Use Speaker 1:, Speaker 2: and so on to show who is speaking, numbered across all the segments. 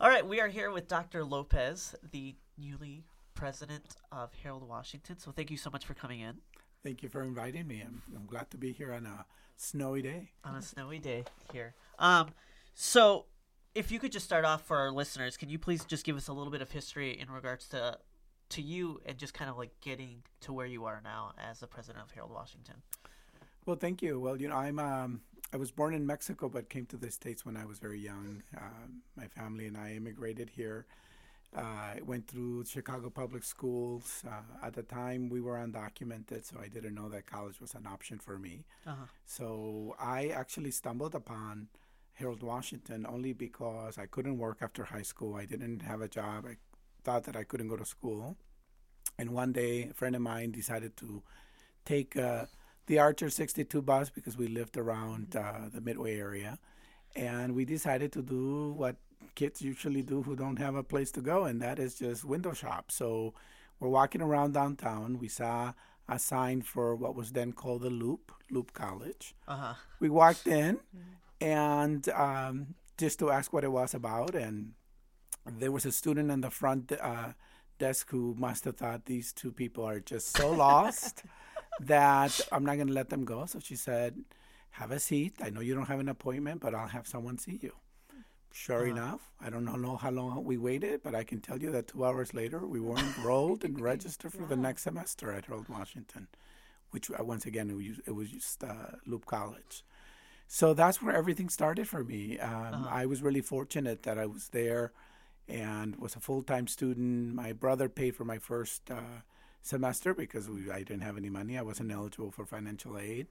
Speaker 1: All right, we are here with Dr. Lopez, the newly president of Harold Washington. So thank you so much for coming in
Speaker 2: Thank you for inviting me. I'm, I'm glad to be here on a snowy day.
Speaker 1: on a snowy day here. Um, so if you could just start off for our listeners, can you please just give us a little bit of history in regards to to you and just kind of like getting to where you are now as the president of Harold Washington?
Speaker 2: Well, thank you. Well, you know, I'm um, I was born in Mexico, but came to the states when I was very young. Um, my family and I immigrated here. Uh, I went through Chicago public schools. Uh, at the time, we were undocumented, so I didn't know that college was an option for me.
Speaker 1: Uh-huh.
Speaker 2: So I actually stumbled upon Harold Washington only because I couldn't work after high school. I didn't have a job. I thought that I couldn't go to school. And one day, a friend of mine decided to take uh, the Archer 62 bus because we lived around uh, the Midway area. And we decided to do what kids usually do who don't have a place to go, and that is just window shop. So we're walking around downtown. We saw a sign for what was then called the Loop, Loop College.
Speaker 1: Uh-huh.
Speaker 2: We walked in and um, just to ask what it was about, and there was a student in the front uh, desk who must have thought these two people are just so lost that I'm not going to let them go. So she said, "Have a seat. I know you don't have an appointment, but I'll have someone see you." Sure enough, I don't know how long we waited, but I can tell you that two hours later, we were enrolled and registered for the next semester at Harold Washington, which uh, once again it was, it was just uh, Loop College. So that's where everything started for me. Um, I was really fortunate that I was there and was a full time student. My brother paid for my first uh, semester because we, I didn't have any money. I wasn't eligible for financial aid.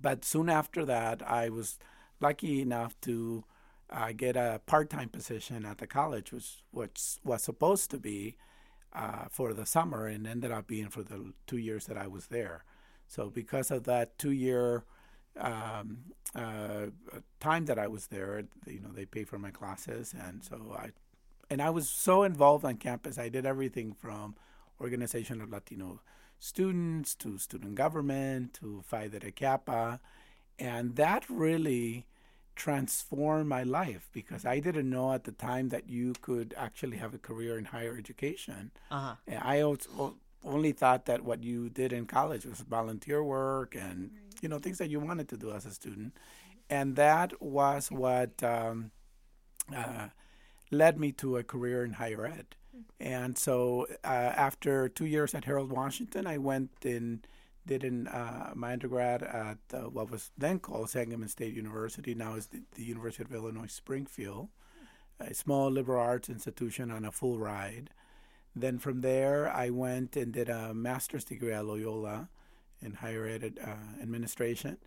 Speaker 2: But soon after that, I was lucky enough to uh, get a part time position at the college, which, which was supposed to be uh, for the summer and ended up being for the two years that I was there. So, because of that two year um, uh, time that I was there, you know, they paid for my classes, and so I, and I was so involved on campus. I did everything from organization of Latino students to student government to Phi Theta Kappa, and that really transformed my life because I didn't know at the time that you could actually have a career in higher education.
Speaker 1: Uh-huh.
Speaker 2: And I also only thought that what you did in college was volunteer work and you know things that you wanted to do as a student, and that was what um, uh, led me to a career in higher ed. And so uh, after two years at Harold Washington, I went and did in, uh, my undergrad at uh, what was then called Sangamon State University, now is the, the University of Illinois Springfield, a small liberal arts institution on a full ride. Then from there, I went and did a master's degree at Loyola in higher ed uh, administration.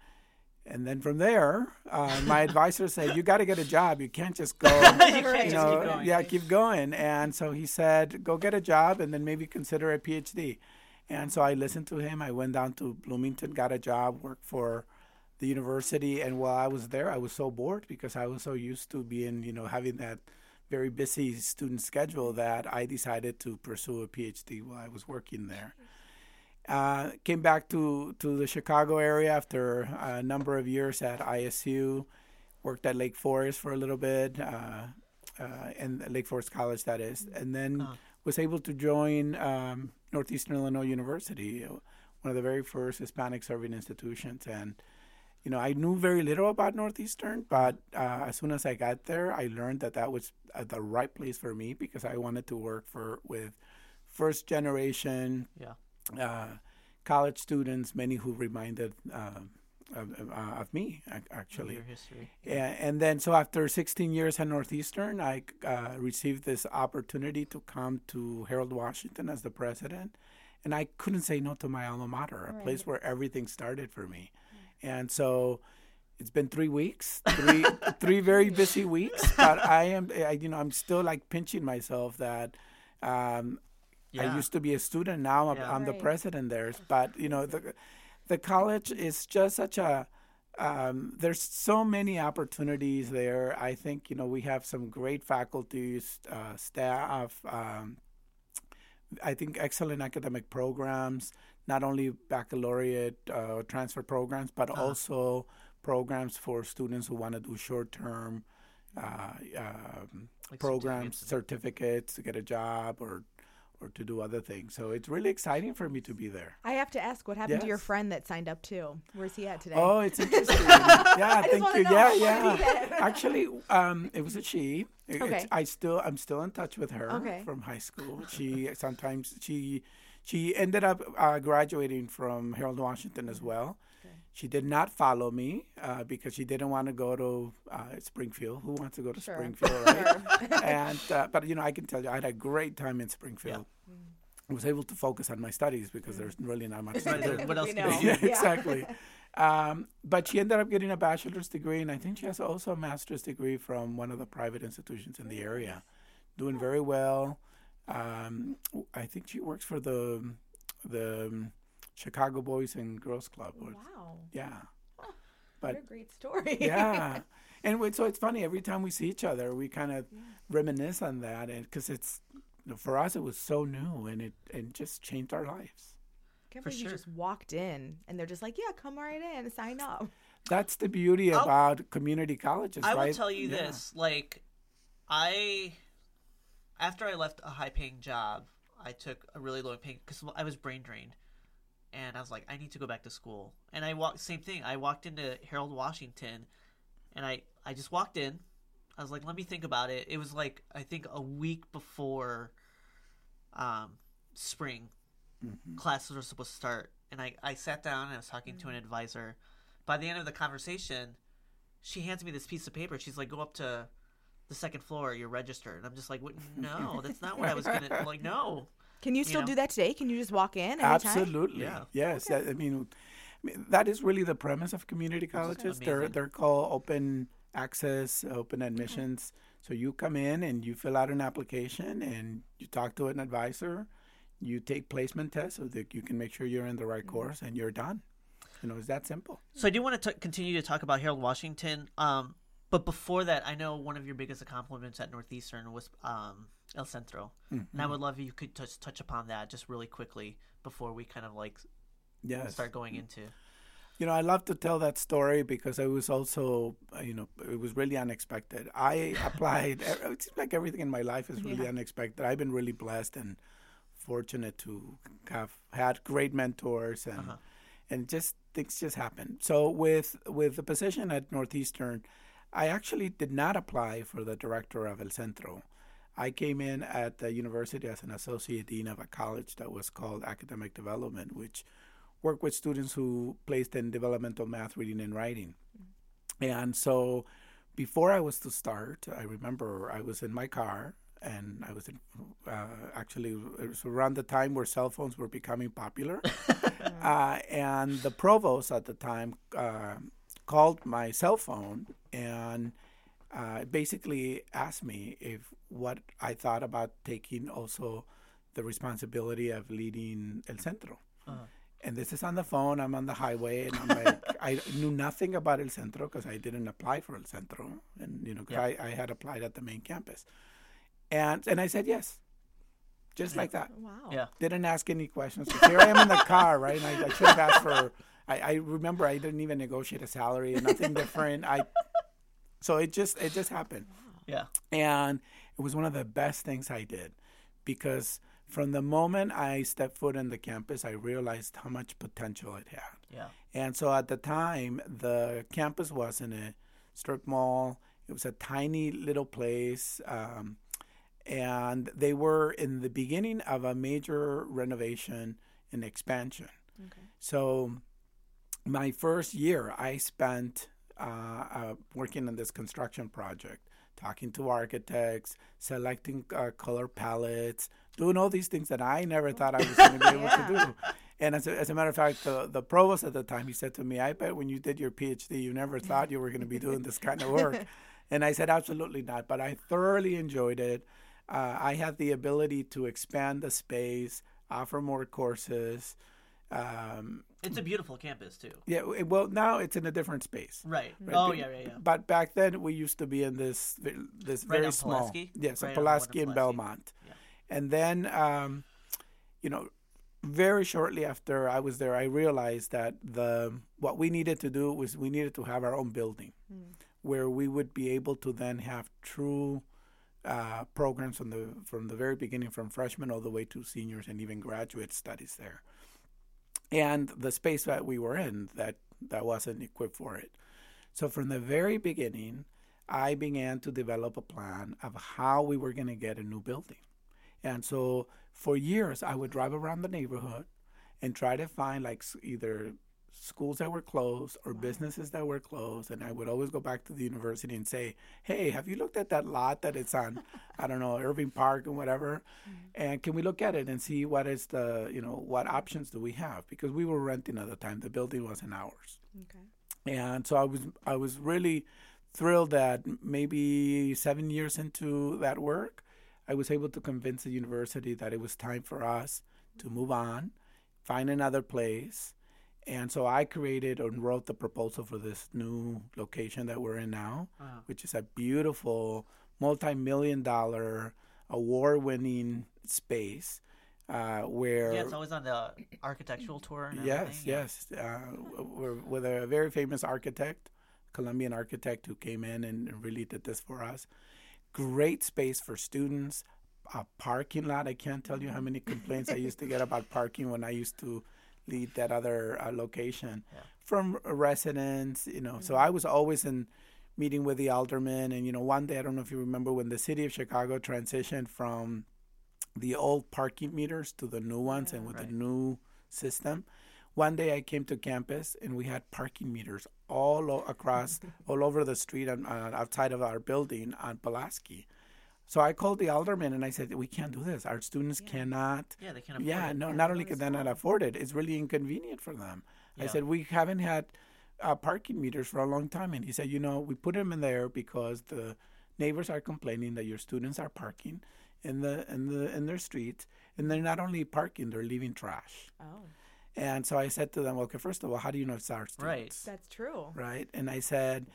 Speaker 2: And then from there, uh, my advisor said, "You got to get a job. You can't just go,
Speaker 1: You can't
Speaker 2: you
Speaker 1: just
Speaker 2: know,
Speaker 1: keep going.
Speaker 2: yeah, keep going." And so he said, "Go get a job, and then maybe consider a PhD." And so I listened to him. I went down to Bloomington, got a job, worked for the university, and while I was there, I was so bored because I was so used to being, you know, having that very busy student schedule that I decided to pursue a PhD while I was working there. Uh, came back to, to the Chicago area after a number of years at ISU. Worked at Lake Forest for a little bit, uh, uh, and Lake Forest College, that is, and then was able to join um, Northeastern Illinois University, one of the very first Hispanic serving institutions. And you know, I knew very little about Northeastern, but uh, as soon as I got there, I learned that that was uh, the right place for me because I wanted to work for with first generation
Speaker 1: Yeah.
Speaker 2: Uh, college students, many who reminded uh, of, of, uh, of me actually.
Speaker 1: Your history.
Speaker 2: Yeah, and then so after 16 years at Northeastern, I uh, received this opportunity to come to Harold Washington as the president, and I couldn't say no to my alma mater, a place where everything started for me, and so it's been three weeks, three three very busy weeks, but I am, I, you know, I'm still like pinching myself that. Um, I used to be a student. Now I'm,
Speaker 1: Yeah.
Speaker 2: I'm the president there. But you know, the the college is just such a. Um, there's so many opportunities there. I think you know we have some great faculties, uh, staff. Um, I think excellent academic programs, not only baccalaureate uh, transfer programs, but
Speaker 1: Uh-huh.
Speaker 2: also programs for students who want to do short term uh, um,
Speaker 1: Like
Speaker 2: programs,
Speaker 1: certificates
Speaker 2: certificates to get a job or or to do other things. So it's really exciting for me to be there.
Speaker 3: I have to ask, what happened to your friend that signed up too? Where's he at today?
Speaker 2: Oh, it's interesting. yeah, thank you. Yeah,
Speaker 3: What did he
Speaker 2: yeah. Actually, um, it was a she. It-
Speaker 3: Okay.
Speaker 2: I still, I'm still in touch with her
Speaker 3: Okay.
Speaker 2: from high school. She sometimes she she ended up uh, graduating from Harold Washington as well. She did not follow me uh, because she didn't want to go to uh, Springfield. Who wants to go to
Speaker 3: Sure.
Speaker 2: Springfield, right?
Speaker 3: Sure.
Speaker 2: and uh, but you know, I can tell you, I had a great time in Springfield. I was able to focus on my studies because there's really not much to do.
Speaker 1: then what else
Speaker 3: We
Speaker 1: can
Speaker 3: know.
Speaker 2: yeah,
Speaker 3: Yeah.
Speaker 2: exactly. Um, but she ended up getting a bachelor's degree, and I think she has also a master's degree from one of the private institutions in the area. Doing very well. Um, I think she works for the the Chicago Boys and Girls Club. Oh, or-
Speaker 3: wow.
Speaker 2: Yeah,
Speaker 3: What
Speaker 2: but
Speaker 3: a great story.
Speaker 2: yeah. And we- so it's funny every time we see each other, we kind of reminisce on that, and because it's you know, for us, it was so new, and it and just changed our lives.
Speaker 3: Can't
Speaker 1: For
Speaker 3: believe you just walked in and they're just like, yeah, come right in, sign up.
Speaker 2: That's the beauty
Speaker 1: I'll-
Speaker 2: about community colleges,
Speaker 1: I
Speaker 2: right?
Speaker 1: will tell you
Speaker 2: Yeah.
Speaker 1: this: like, I after I left a high-paying job, I took a really low-paying because I was brain drained, and I was like, I need to go back to school. And I walked same thing. I walked into Harold Washington, and I I just walked in. I was like, let me think about it. It was like I think a week before, um, spring classes were supposed to start, and I I sat down and I was talking to an advisor. By the end of the conversation, she hands me this piece of paper. She's like, "Go up to the second floor. You're registered." And I'm just like, what? "No, that's not what I was gonna." Like, no.
Speaker 3: Can you still
Speaker 1: know?
Speaker 3: do that today? Can you just walk in anytime?
Speaker 2: Absolutely.
Speaker 1: Yeah.
Speaker 2: Yes. that- I mean, I mean, that is really the premise of community colleges. They're they're called open access, open admissions. So you come in and you fill out an application and you talk to an advisor. You take placement tests so that you can make sure you're in the right course and you're done. You know, it's that simple.
Speaker 1: So I do want to t- continue to talk about Harold Washington. Um, but before that, I know one of your biggest accomplishments at Northeastern was um, El Centro, and I would love if you could touch touch upon that just really quickly before we kind of like
Speaker 2: Yes.
Speaker 1: start going into.
Speaker 2: You know, I love to tell that story because it was also, uh, you know, it was really unexpected. I applied. It seems like everything in my life is really unexpected. I've been really blessed and fortunate to have had great mentors and and just things just happen. So with with the position at Northeastern, I actually did not apply for the director of El Centro. I came in at the university as an associate dean of a college that was called Academic Development, which worked with students who placed in developmental math, reading, and writing. And so before I was to start, I remember I was in my car and I was in, uh, actually, it was around the time where cell phones were becoming popular. uh, and the provost at the time uh, called my cell phone and uh, basically asked me if what I thought about taking also the responsibility of leading El Centro. And this is on the phone. I'm on the highway, and I'm like, I knew nothing about El Centro because I didn't apply for El Centro, and you know, 'cause I, I had applied at the main campus, and and I said yes, just like that.
Speaker 3: Wow.
Speaker 1: Yeah.
Speaker 2: Didn't ask any questions. 'cause Here I am in the car, right? And I, I should have asked for. I, I remember I didn't even negotiate a salary, nothing different. I, so it just it just happened
Speaker 1: Yeah.
Speaker 2: and it was one of the best things I did because from the moment I stepped foot in the campus, I realized how much potential it had.
Speaker 1: Yeah.
Speaker 2: And so at the time, the campus was in a strip mall. It was a tiny little place. Um, and they were in the beginning of a major renovation and expansion. Okay. So my first year, I spent uh, uh, working on this construction project, talking to architects, selecting uh, color palettes, doing all these things that I never thought I was going to be able to do. And as a, as a matter of fact, the, the provost at the time, he said to me, I bet when you did your PhD, you never thought you were going to be doing this kind of work. and I said, absolutely not. But I thoroughly enjoyed it. Uh, I had the ability to expand the space, offer more courses. Um,
Speaker 1: It's a beautiful campus too.
Speaker 2: yeah, well, now it's in a different space.
Speaker 1: Right.
Speaker 2: Right,
Speaker 1: Oh
Speaker 2: but-
Speaker 1: yeah, yeah, yeah.
Speaker 2: But back then, we used to be in this this
Speaker 1: Right
Speaker 2: very
Speaker 1: on
Speaker 2: small,
Speaker 1: Pulaski?
Speaker 2: yes,
Speaker 1: Right
Speaker 2: right
Speaker 1: on the one
Speaker 2: Pulaski
Speaker 1: in
Speaker 2: and Belmont,
Speaker 1: Yeah.
Speaker 2: and then um, you know, very shortly after I was there, I realized that the what we needed to do was we needed to have our own building. where we would be able to then have true uh, programs from the from the very beginning, from freshmen all the way to seniors and even graduate studies there. And the space that we were in that that wasn't equipped for it. So from the very beginning, I began to develop a plan of how we were going to get a new building. And so for years, I would drive around the neighborhood and try to find like either schools that were closed or businesses that were closed. And I would always go back to the university and say, hey, have you looked at that lot that it's on, I don't know, Irving Park and whatever? Mm-hmm. And can we look at it and see what is the, you know, what options do we have? Because we were renting at the time, the building wasn't ours
Speaker 3: Okay.
Speaker 2: and so I was I was really thrilled that maybe seven years into that work, I was able to convince the university that it was time for us to mm-hmm. move on, find another place, and so I created and wrote the proposal for this new location that we're in now,
Speaker 1: Wow.
Speaker 2: which is a beautiful multi-million dollar award-winning space uh, where
Speaker 1: Yeah, it's always on the architectural tour. And
Speaker 2: Yes, yes. Uh, we're with a very famous architect, Colombian architect, who came in and really did this for us. Great space for students. A parking lot. I can't tell you how many complaints I used to get about parking when I used to lead that other uh, location
Speaker 1: Yeah.
Speaker 2: from residents. You know, so I was always in meeting with the aldermen. And you know, one day I don't know if you remember when the city of Chicago transitioned from the old parking meters to the new ones and with
Speaker 1: Right.
Speaker 2: the new system. One day I came to campus and we had parking meters all o- across, all over the street on, uh, outside of our building on Pulaski. So I called the alderman and I said, "We can't do this. Our students cannot.
Speaker 1: Yeah, they can afford
Speaker 2: Yeah,
Speaker 1: it.
Speaker 2: no, not only can they not afford it, it's really inconvenient for them." I said, "We haven't had uh, parking meters for a long time," and he said, "You know, we put them in there because the neighbors are complaining that your students are parking in the in the in their streets, and they're not only parking, they're leaving trash."
Speaker 3: Oh,
Speaker 2: And so I said to them, "Okay, first of all, how do you know it's our students?"
Speaker 1: Right.
Speaker 3: that's true.
Speaker 2: right? And I said,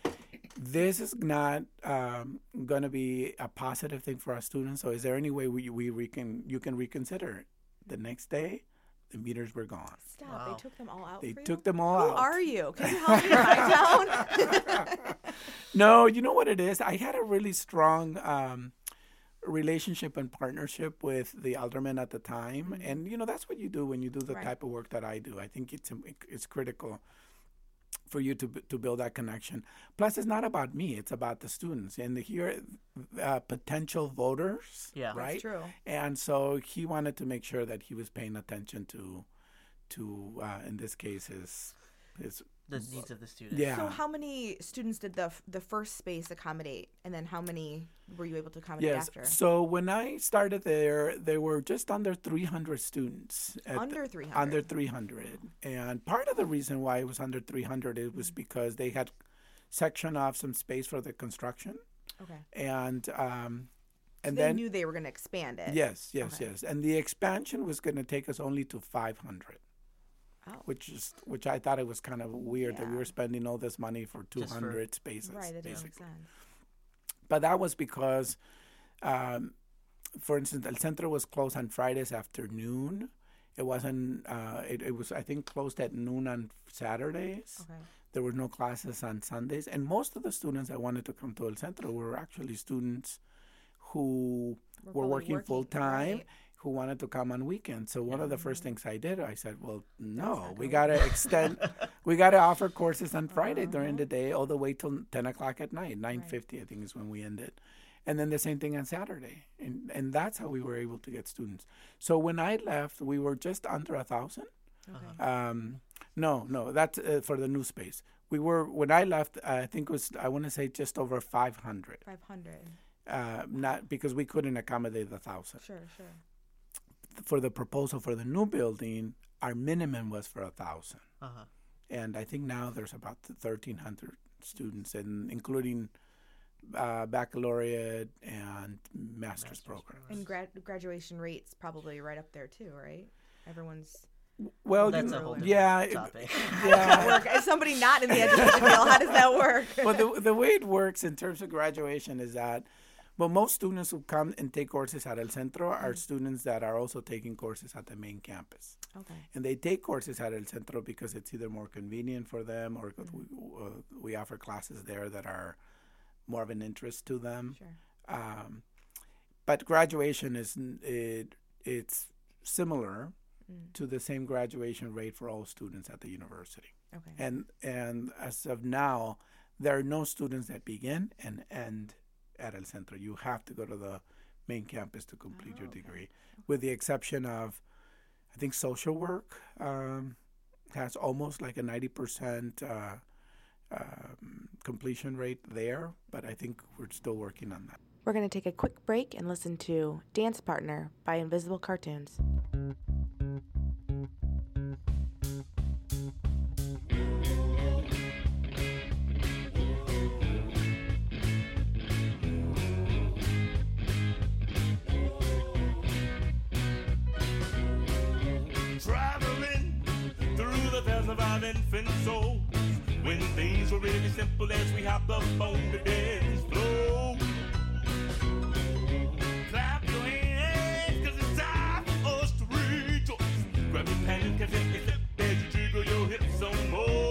Speaker 2: this is not um, going to be a positive thing for our students. So is there any way we, we recon, you can reconsider it? The next day, the meters were gone.
Speaker 3: Stop.
Speaker 1: Wow.
Speaker 3: They took them all out
Speaker 2: They
Speaker 3: for
Speaker 2: took them all
Speaker 3: Who
Speaker 2: out.
Speaker 3: Who are you? Can you help me find out?
Speaker 2: No, you know what it is? I had a really strong um, relationship and partnership with the alderman at the time. And, you know, that's what you do when you do the
Speaker 3: Right.
Speaker 2: type of work that I do. I think it's, it's critical for you to, to build that connection. Plus, it's not about me, it's about the students. And here, uh, potential voters,
Speaker 1: Yeah.
Speaker 2: Right?
Speaker 3: That's true.
Speaker 2: And so he wanted to make sure that he was paying attention to, to uh, in this case, his, his
Speaker 1: The needs of the students.
Speaker 2: yeah.
Speaker 3: So how many students did the f- the first space accommodate, and then how many were you able to accommodate
Speaker 2: Yes.
Speaker 3: after?
Speaker 2: So when I started there, there were just under 300 students. at the-
Speaker 3: Under 300.
Speaker 2: Under 300. And part of the reason why it was under 300 it was because they had sectioned off some space for the construction.
Speaker 3: Okay.
Speaker 2: And um,
Speaker 3: So
Speaker 2: and
Speaker 3: they
Speaker 2: then
Speaker 3: knew they were going to expand it.
Speaker 2: yes, yes,
Speaker 3: Okay.
Speaker 2: yes. And the expansion was going to take us only to 500.
Speaker 3: Oh.
Speaker 2: Which is which I thought it was kind of weird that we were spending all this money for
Speaker 1: Just for-
Speaker 2: 200 spaces.
Speaker 3: Right. That
Speaker 2: basically
Speaker 3: make sense.
Speaker 2: but that was because, um, for instance, El Centro was closed on Fridays afternoon. It wasn't. Uh, it, it was, I think, closed at noon on Saturdays.
Speaker 3: Okay.
Speaker 2: There were no classes on Sundays, and most of the students that wanted to come to El Centro were actually students who
Speaker 3: We're
Speaker 2: were working,
Speaker 3: working,
Speaker 2: full time.
Speaker 3: right.
Speaker 2: Who wanted to come on weekends? So one of the first things I did, I said, "Well, no, we
Speaker 3: gonna
Speaker 2: gotta extend. we gotta offer courses on Friday
Speaker 3: Uh-huh.
Speaker 2: during the day, all the way till ten o'clock at night. Nine fifty, I think, is when we ended, and then the same thing on Saturday, and and that's how we were able to get students. So when I left, we were just under a thousand.
Speaker 3: Okay.
Speaker 2: Um, no, no, that's uh, for the new space. We were when I left. I think it was I want to say just over five hundred.
Speaker 3: 500.
Speaker 2: Uh, not because we couldn't accommodate the thousand
Speaker 3: Sure, sure.
Speaker 2: For the proposal for the new building, our minimum was for a thousand,
Speaker 1: Uh huh.
Speaker 2: and I think now there's about thirteen hundred students, and including uh, baccalaureate and master's,
Speaker 1: Master's
Speaker 2: program.
Speaker 1: program.
Speaker 3: And grad- graduation rates probably right up there too, right? Everyone's
Speaker 2: Well,
Speaker 1: That's
Speaker 2: you
Speaker 1: a whole
Speaker 2: yeah, it-
Speaker 1: topic.
Speaker 2: yeah.
Speaker 3: work. As somebody not in the education field, how does that work?
Speaker 2: well, the, the way it works in terms of graduation is that, well, most students who come and take courses at El Centro are students that are also taking courses at the main campus.
Speaker 3: Okay.
Speaker 2: and they take courses at El Centro because it's either more convenient for them or 'cause we, uh, we offer classes there that are more of an interest to them.
Speaker 3: Sure.
Speaker 2: Um, but graduation is it it's similar
Speaker 3: Mm.
Speaker 2: to the same graduation rate for all students at the university.
Speaker 3: Okay.
Speaker 2: And and as of now, there are no students that begin and end at El Centro. You have to go to the main campus to complete
Speaker 3: Oh,
Speaker 2: your
Speaker 3: okay.
Speaker 2: degree, with the exception of, I think social work um, has almost like a ninety percent. Uh, um, completion rate there, but I think we're still working on that.
Speaker 4: We're going to take a quick break and listen to Dance Partner by Invisible Cartoons.
Speaker 5: The of our infant souls. When things were really simple as we hopped up on the dance floor. Clap your hands, cause it's time for us to rejoice. Grab your and take a sip as you jiggle your hips some more.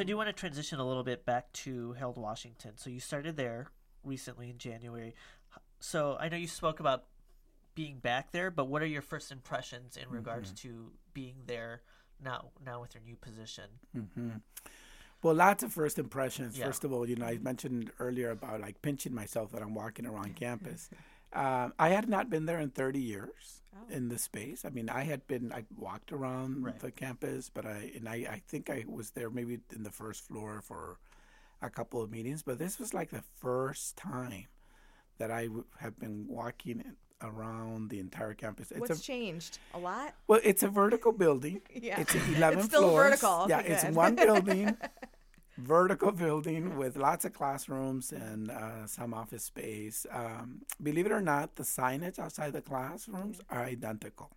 Speaker 1: So, do you want to transition a little bit back to Harold Washington? So, you started there recently in January. So, I know you spoke about being back there, but what are your first impressions in regards to being there now? Now with your new position,
Speaker 2: hmm Well, lots of first impressions.
Speaker 1: Yeah.
Speaker 2: First of all, you know, I mentioned earlier about like pinching myself that I'm walking around campus. Um, I had not been there in 30 years
Speaker 3: Oh.
Speaker 2: in the space. I mean, I had been, I walked around
Speaker 1: Right.
Speaker 2: the campus, but I, and I, I think I was there maybe in the first floor for a couple of meetings, but this was like the first time that I w- have been walking around the entire campus. It's
Speaker 3: What's
Speaker 2: a
Speaker 3: changed? A lot?
Speaker 2: well, it's a vertical building.
Speaker 3: Yeah.
Speaker 2: It's 11
Speaker 3: It's still
Speaker 2: floors.
Speaker 3: vertical.
Speaker 2: Yeah, it's one building, vertical building with lots of classrooms and uh, some office space. Um, believe it or not, the signage outside the classrooms are identical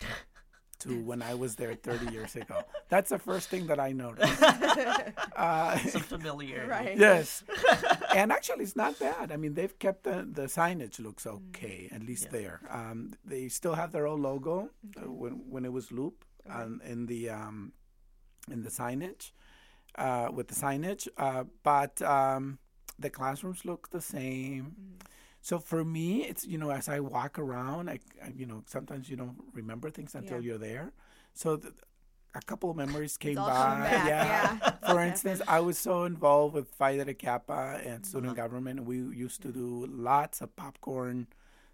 Speaker 2: to when I was there 30 years ago. That's the first thing that I noticed. Uh,
Speaker 1: Some familiarity.
Speaker 3: Right.
Speaker 2: yes. and actually, it's not bad. I mean, they've kept the, the signage looks okay, at least there. Um, they still have their old logo uh, when when it was Loop um, in the um, in the signage uh, with the signage, uh, but um, the classrooms look the same. So for me, it's you know as I walk around, I, I you know sometimes you don't remember things until
Speaker 3: Yeah.
Speaker 2: you're there. So th- a couple of memories came by.
Speaker 3: back, yeah.
Speaker 2: For instance, I was so involved with Phi Theta Kappa and student government. We used to do lots of popcorn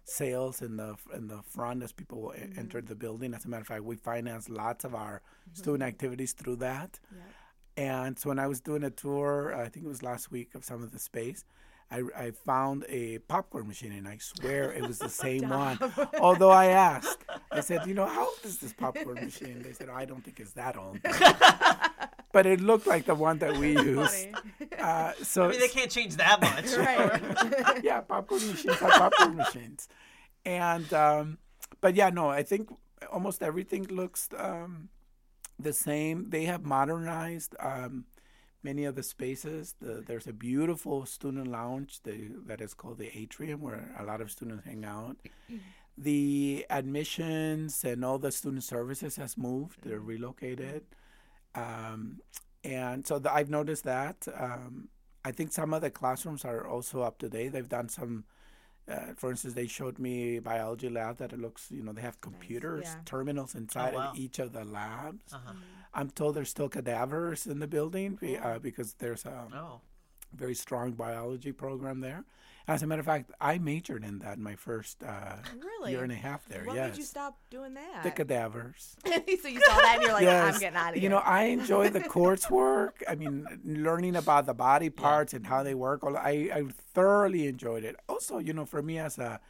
Speaker 2: sales in the in the front as people e- entered the building. As a matter of fact, we financed lots of our student activities through that. And so when I was doing a tour, I think it was last week of some of the space, I, I found a popcorn machine, and I swear it was the same one. Although I asked, I said, you know, how old is this popcorn machine? They said, oh, I don't think it's that old. but it looked like the one that we use. Uh, so
Speaker 1: I mean, they can't change that much.
Speaker 3: Right.
Speaker 2: yeah, popcorn machines are popcorn machines. And um, but yeah, no, I think almost everything looks um, the same. They have modernized um, many of the spaces. The, there's a beautiful student lounge the, that is called the Atrium, where a lot of students hang out. The admissions and all the student services has moved. They're relocated. Um, and so the, I've noticed that. Um, I think some of the classrooms are also up to date. They've done some, uh, for instance, they showed me biology lab that it looks, you know, they have computers,
Speaker 3: yeah.
Speaker 2: terminals inside
Speaker 1: wow.
Speaker 2: of each of the labs.
Speaker 1: Uh-huh.
Speaker 2: I'm told there's still cadavers in the building uh, because there's a
Speaker 1: Oh.
Speaker 2: very strong biology program there. As a matter of fact, I majored in that in my first uh,
Speaker 3: Really?
Speaker 2: year and a half there.
Speaker 3: What
Speaker 2: yes,
Speaker 3: made you stop doing that?
Speaker 2: the cadavers.
Speaker 3: so you saw that and you're like,
Speaker 2: yes.
Speaker 3: I'm getting out of here.
Speaker 2: You know, I enjoy the coursework. I mean, learning about the body parts and how they work. I, I thoroughly enjoyed it. Also, you know, for me as a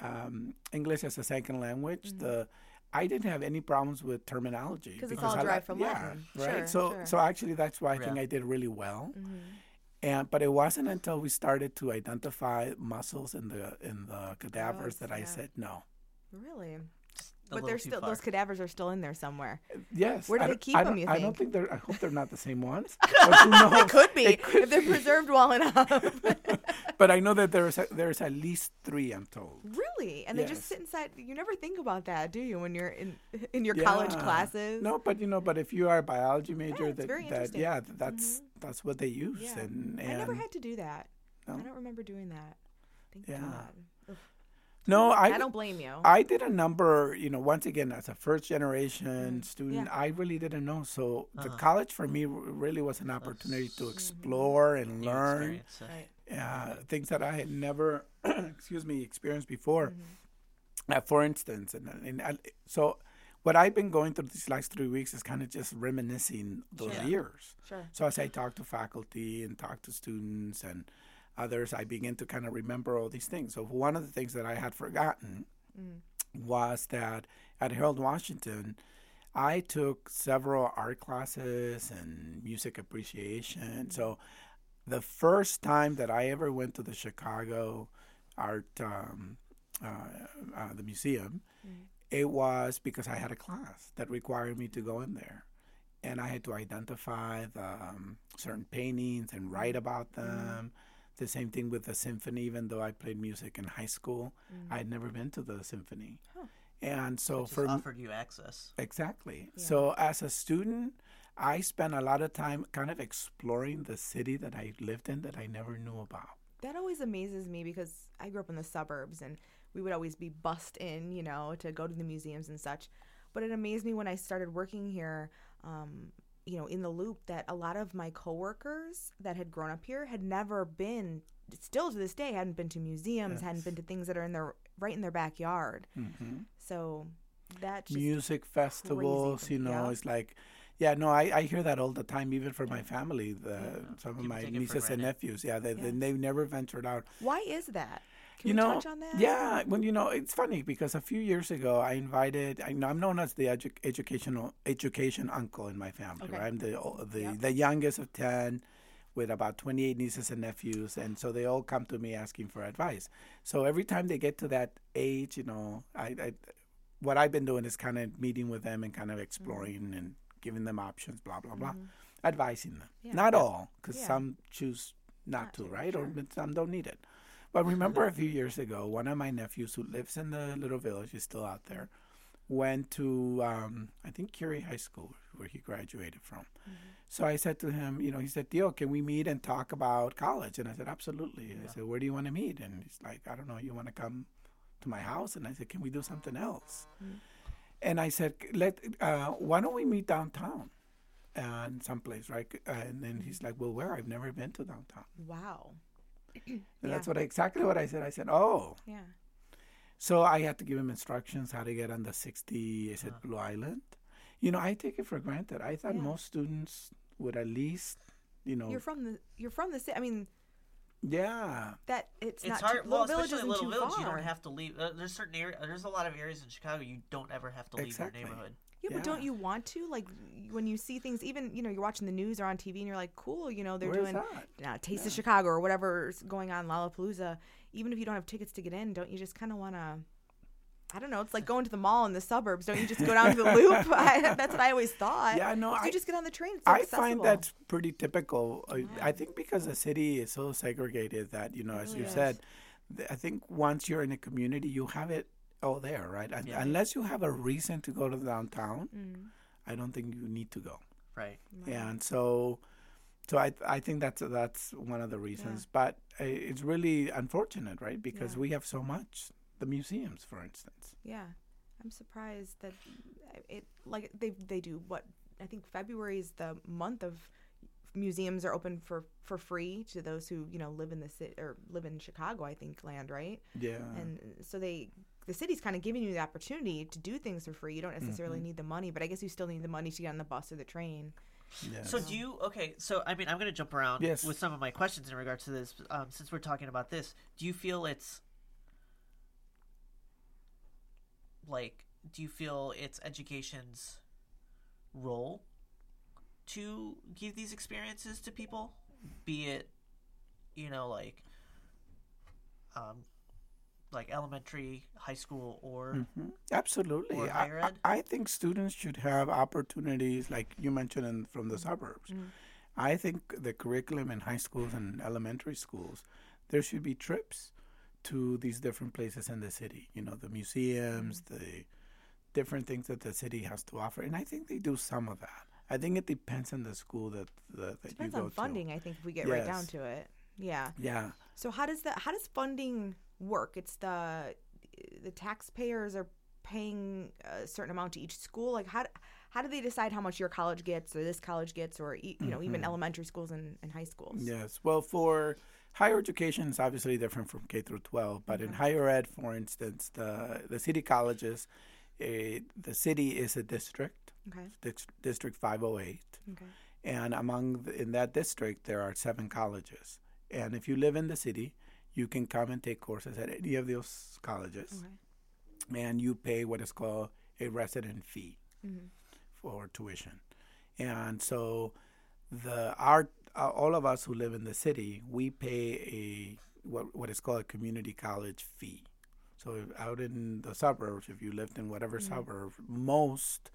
Speaker 2: um, English as a second language, the I didn't have any problems with terminology
Speaker 3: Mm-hmm. 'Cause it's all derived from
Speaker 2: yeah,
Speaker 3: Latin.
Speaker 2: right?
Speaker 3: Sure,
Speaker 2: so,
Speaker 3: sure.
Speaker 2: so actually, that's why I think I did really well.
Speaker 3: Mm-hmm.
Speaker 2: And but it wasn't until we started to identify muscles in the in the cadavers
Speaker 3: Gross,
Speaker 2: that I said no.
Speaker 3: really?
Speaker 1: A
Speaker 3: but they're still
Speaker 1: far.
Speaker 3: those cadavers are still in there somewhere.
Speaker 2: Yes.
Speaker 3: Where do
Speaker 2: I
Speaker 3: they keep
Speaker 2: I
Speaker 3: 'em,
Speaker 2: don't-
Speaker 3: you
Speaker 2: I don't
Speaker 3: think?
Speaker 2: think they're. I hope they're not the same ones. But who knows?
Speaker 3: It could be
Speaker 2: It could
Speaker 3: if they're
Speaker 2: be.
Speaker 3: preserved well enough.
Speaker 2: But I know that there's there's at least three. I'm told.
Speaker 3: really? And they just sit inside. You never think about that, do you? When you're in in your college classes.
Speaker 2: No, but you know, but if you are a biology major,
Speaker 3: it's
Speaker 2: that,
Speaker 3: very
Speaker 2: that
Speaker 3: interesting.
Speaker 2: yeah, th- that's mm-hmm. that's what they use.
Speaker 3: Yeah.
Speaker 2: And,
Speaker 3: I never had to do that.
Speaker 2: No?
Speaker 3: I don't remember doing that. Thank
Speaker 2: Yeah.
Speaker 3: God. Ugh.
Speaker 2: No, I
Speaker 3: I don't blame you.
Speaker 2: I did a number, you know, once again, as a first generation student,
Speaker 3: Mm-hmm. Yeah.
Speaker 2: I really didn't know. So the
Speaker 1: Uh-huh.
Speaker 2: college for me really was an opportunity to explore and
Speaker 1: New
Speaker 2: learn
Speaker 1: experience, uh,
Speaker 3: Right.
Speaker 2: things that I had never, excuse me, experienced before.
Speaker 3: Mm-hmm.
Speaker 2: Uh, for instance, and, and I, so what I've been going through these last three weeks is kind of just reminiscing those
Speaker 1: Sure.
Speaker 2: years.
Speaker 3: Sure.
Speaker 2: So as I talk to faculty and talk to students and others, I begin to kind of remember all these things. So one of the things that I had forgotten was that at Harold Washington, I took several art classes and music appreciation. So the first time that I ever went to the Chicago Art, um, uh, uh, the museum, it was because I had a class that required me to go in there. And I had to identify the um, certain paintings and write about them. The same thing with the symphony, even though I played music in high school, I had never been to the symphony. And so
Speaker 1: Just
Speaker 2: for
Speaker 1: offered you access.
Speaker 2: Exactly. So as a student, I spent a lot of time kind of exploring the city that I lived in that I never knew about.
Speaker 3: That always amazes me because I grew up in the suburbs and we would always be bussed in, you know, to go to the museums and such. But it amazed me when I started working here, um, you know, in the loop that a lot of my coworkers that had grown up here had never been, still to this day, hadn't been to museums, hadn't been to things that are in their right in their backyard. Mm-hmm. So that just
Speaker 2: Music festivals, you know,
Speaker 3: yeah.
Speaker 2: it's like, yeah, no, I, I hear that all the time, even for my family, the, some of
Speaker 1: People
Speaker 2: my
Speaker 1: take it for
Speaker 2: nieces and nephews. Yeah, they, they,
Speaker 3: Yeah.
Speaker 2: they've never ventured out.
Speaker 3: why is that? Can
Speaker 2: you know,
Speaker 3: touch on that?
Speaker 2: yeah. Well, you know, it's funny because a few years ago, I invited. I know I'm known as the edu- educational education uncle in my family.
Speaker 3: Okay.
Speaker 2: Right? I'm the the
Speaker 3: Yep.
Speaker 2: the youngest of ten, with about 28 nieces and nephews, and so they all come to me asking for advice. So every time they get to that age, you know, I, I what I've been doing is kind of meeting with them and kind of exploring and giving them options, blah blah blah, advising them.
Speaker 3: Mm-hmm. Yeah.
Speaker 2: Not all, because
Speaker 3: Yeah.
Speaker 2: some choose not,
Speaker 3: Not
Speaker 2: to,
Speaker 3: to,
Speaker 2: right? Or some don't need it. But remember a few years ago, one of my nephews who lives in the little village, he's still out there, went to, um, I think, Curie High School, where he graduated from.
Speaker 3: Mm-hmm.
Speaker 2: So I said to him, you know, he said, Tio, can we meet and talk about college? And I said, absolutely. I said, where do you want to meet? And he's like, I don't know, you want to come to my house? And I said, can we do something else? And I said, let, uh, why don't we meet downtown? And someplace, right? Uh, and then he's like, "Well, where? I've never been to downtown."
Speaker 3: Wow.
Speaker 2: And
Speaker 3: Yeah.
Speaker 2: that's what I, exactly what I said. I said, "Oh."
Speaker 3: Yeah.
Speaker 2: So I had to give him instructions how to get on the 60, is it Blue Island? You know, I take it for granted. I thought
Speaker 3: Yeah.
Speaker 2: most students would at least, you know,
Speaker 3: You're from the you're from the city. I mean
Speaker 2: yeah,
Speaker 3: that it's,
Speaker 1: It's
Speaker 3: not
Speaker 1: hard.
Speaker 3: too,
Speaker 1: well,
Speaker 3: Little Village
Speaker 1: especially
Speaker 3: isn't
Speaker 1: Little
Speaker 3: too
Speaker 1: Village,
Speaker 3: far.
Speaker 1: you don't have to leave. Uh, there's certain areas. There's a lot of areas in Chicago you don't ever have to leave
Speaker 2: Exactly.
Speaker 1: your neighborhood.
Speaker 3: Yeah, but don't you want to? Like when you see things, even you know, you're watching the news or on TV, and you're like, cool, you know, they're
Speaker 2: Where's
Speaker 3: doing uh, Taste of Chicago or whatever's going on Lollapalooza. Even if you don't have tickets to get in, don't you just kind of want to? I don't know. It's like going to the mall in the suburbs. Don't you just go down to the loop? I, that's what I always thought.
Speaker 2: Yeah, no, I-
Speaker 3: you just get on the train. So
Speaker 2: I
Speaker 3: accessible.
Speaker 2: find that's pretty typical. I- I think because the city is so segregated that, you know, as you
Speaker 3: is.
Speaker 2: said, I think once you're in a community, you have it all there, right? Un-
Speaker 1: Yeah.
Speaker 2: Unless you have a reason to go to downtown,
Speaker 3: Mm.
Speaker 2: I don't think you need to go.
Speaker 1: Right.
Speaker 2: and so so I I think that's that's one of the reasons. But uh, it's really unfortunate, right? Because
Speaker 3: Yeah.
Speaker 2: we have so much. The museums, for instance.
Speaker 3: Yeah, I'm surprised that it like they they do what I think February is the month of museums are open for for free to those who you know live in the city or live in Chicago. I think land right,
Speaker 2: Yeah.
Speaker 3: and so they the city's kind of giving you the opportunity to do things for free. You don't necessarily
Speaker 2: Mm-hmm.
Speaker 3: need the money, but I guess you still need the money to get on the bus or the train.
Speaker 2: yeah.
Speaker 1: So do you? Okay. So I mean, I'm going to jump around
Speaker 2: Yes.
Speaker 1: with some of my questions in regards to this. Um, since we're talking about this, do you feel it's like? Do you feel it's education's role to give these experiences to people, be it, you know, like, um, like elementary, high school, or
Speaker 2: Mhm. Absolutely.
Speaker 1: Or
Speaker 2: I-
Speaker 1: higher ed?
Speaker 2: I think students should have opportunities like you mentioned in, from the suburbs. I think the curriculum in high schools and elementary schools, there should be trips to these different places in the city. You know, the museums, the different things that the city has to offer, and I think they do some of that. I think it depends on the school that that, that
Speaker 3: Depends
Speaker 2: you go
Speaker 3: on funding. I think if we get right down to it, yeah.
Speaker 2: Yeah.
Speaker 3: So how does that how does funding work? It's the the taxpayers are paying a certain amount to each school. Like how how do they decide how much your college gets or this college gets or you know even elementary schools and, and high schools?
Speaker 2: Yes. Well, for higher education, is obviously different from K through 12. But in higher ed, for instance, the the city colleges, eh, the city is a district,
Speaker 3: Okay.
Speaker 2: dis- District 508,
Speaker 3: Okay.
Speaker 2: and among the, in that district there are seven colleges. And if you live in the city, you can come and take courses at any of those colleges,
Speaker 3: Okay.
Speaker 2: and you pay what is called a resident fee
Speaker 3: Mm-hmm.
Speaker 2: for tuition. And so the our uh, all of us who live in the city, we pay a what what is called a community college fee. So if out in the suburbs, if you lived in whatever suburb, most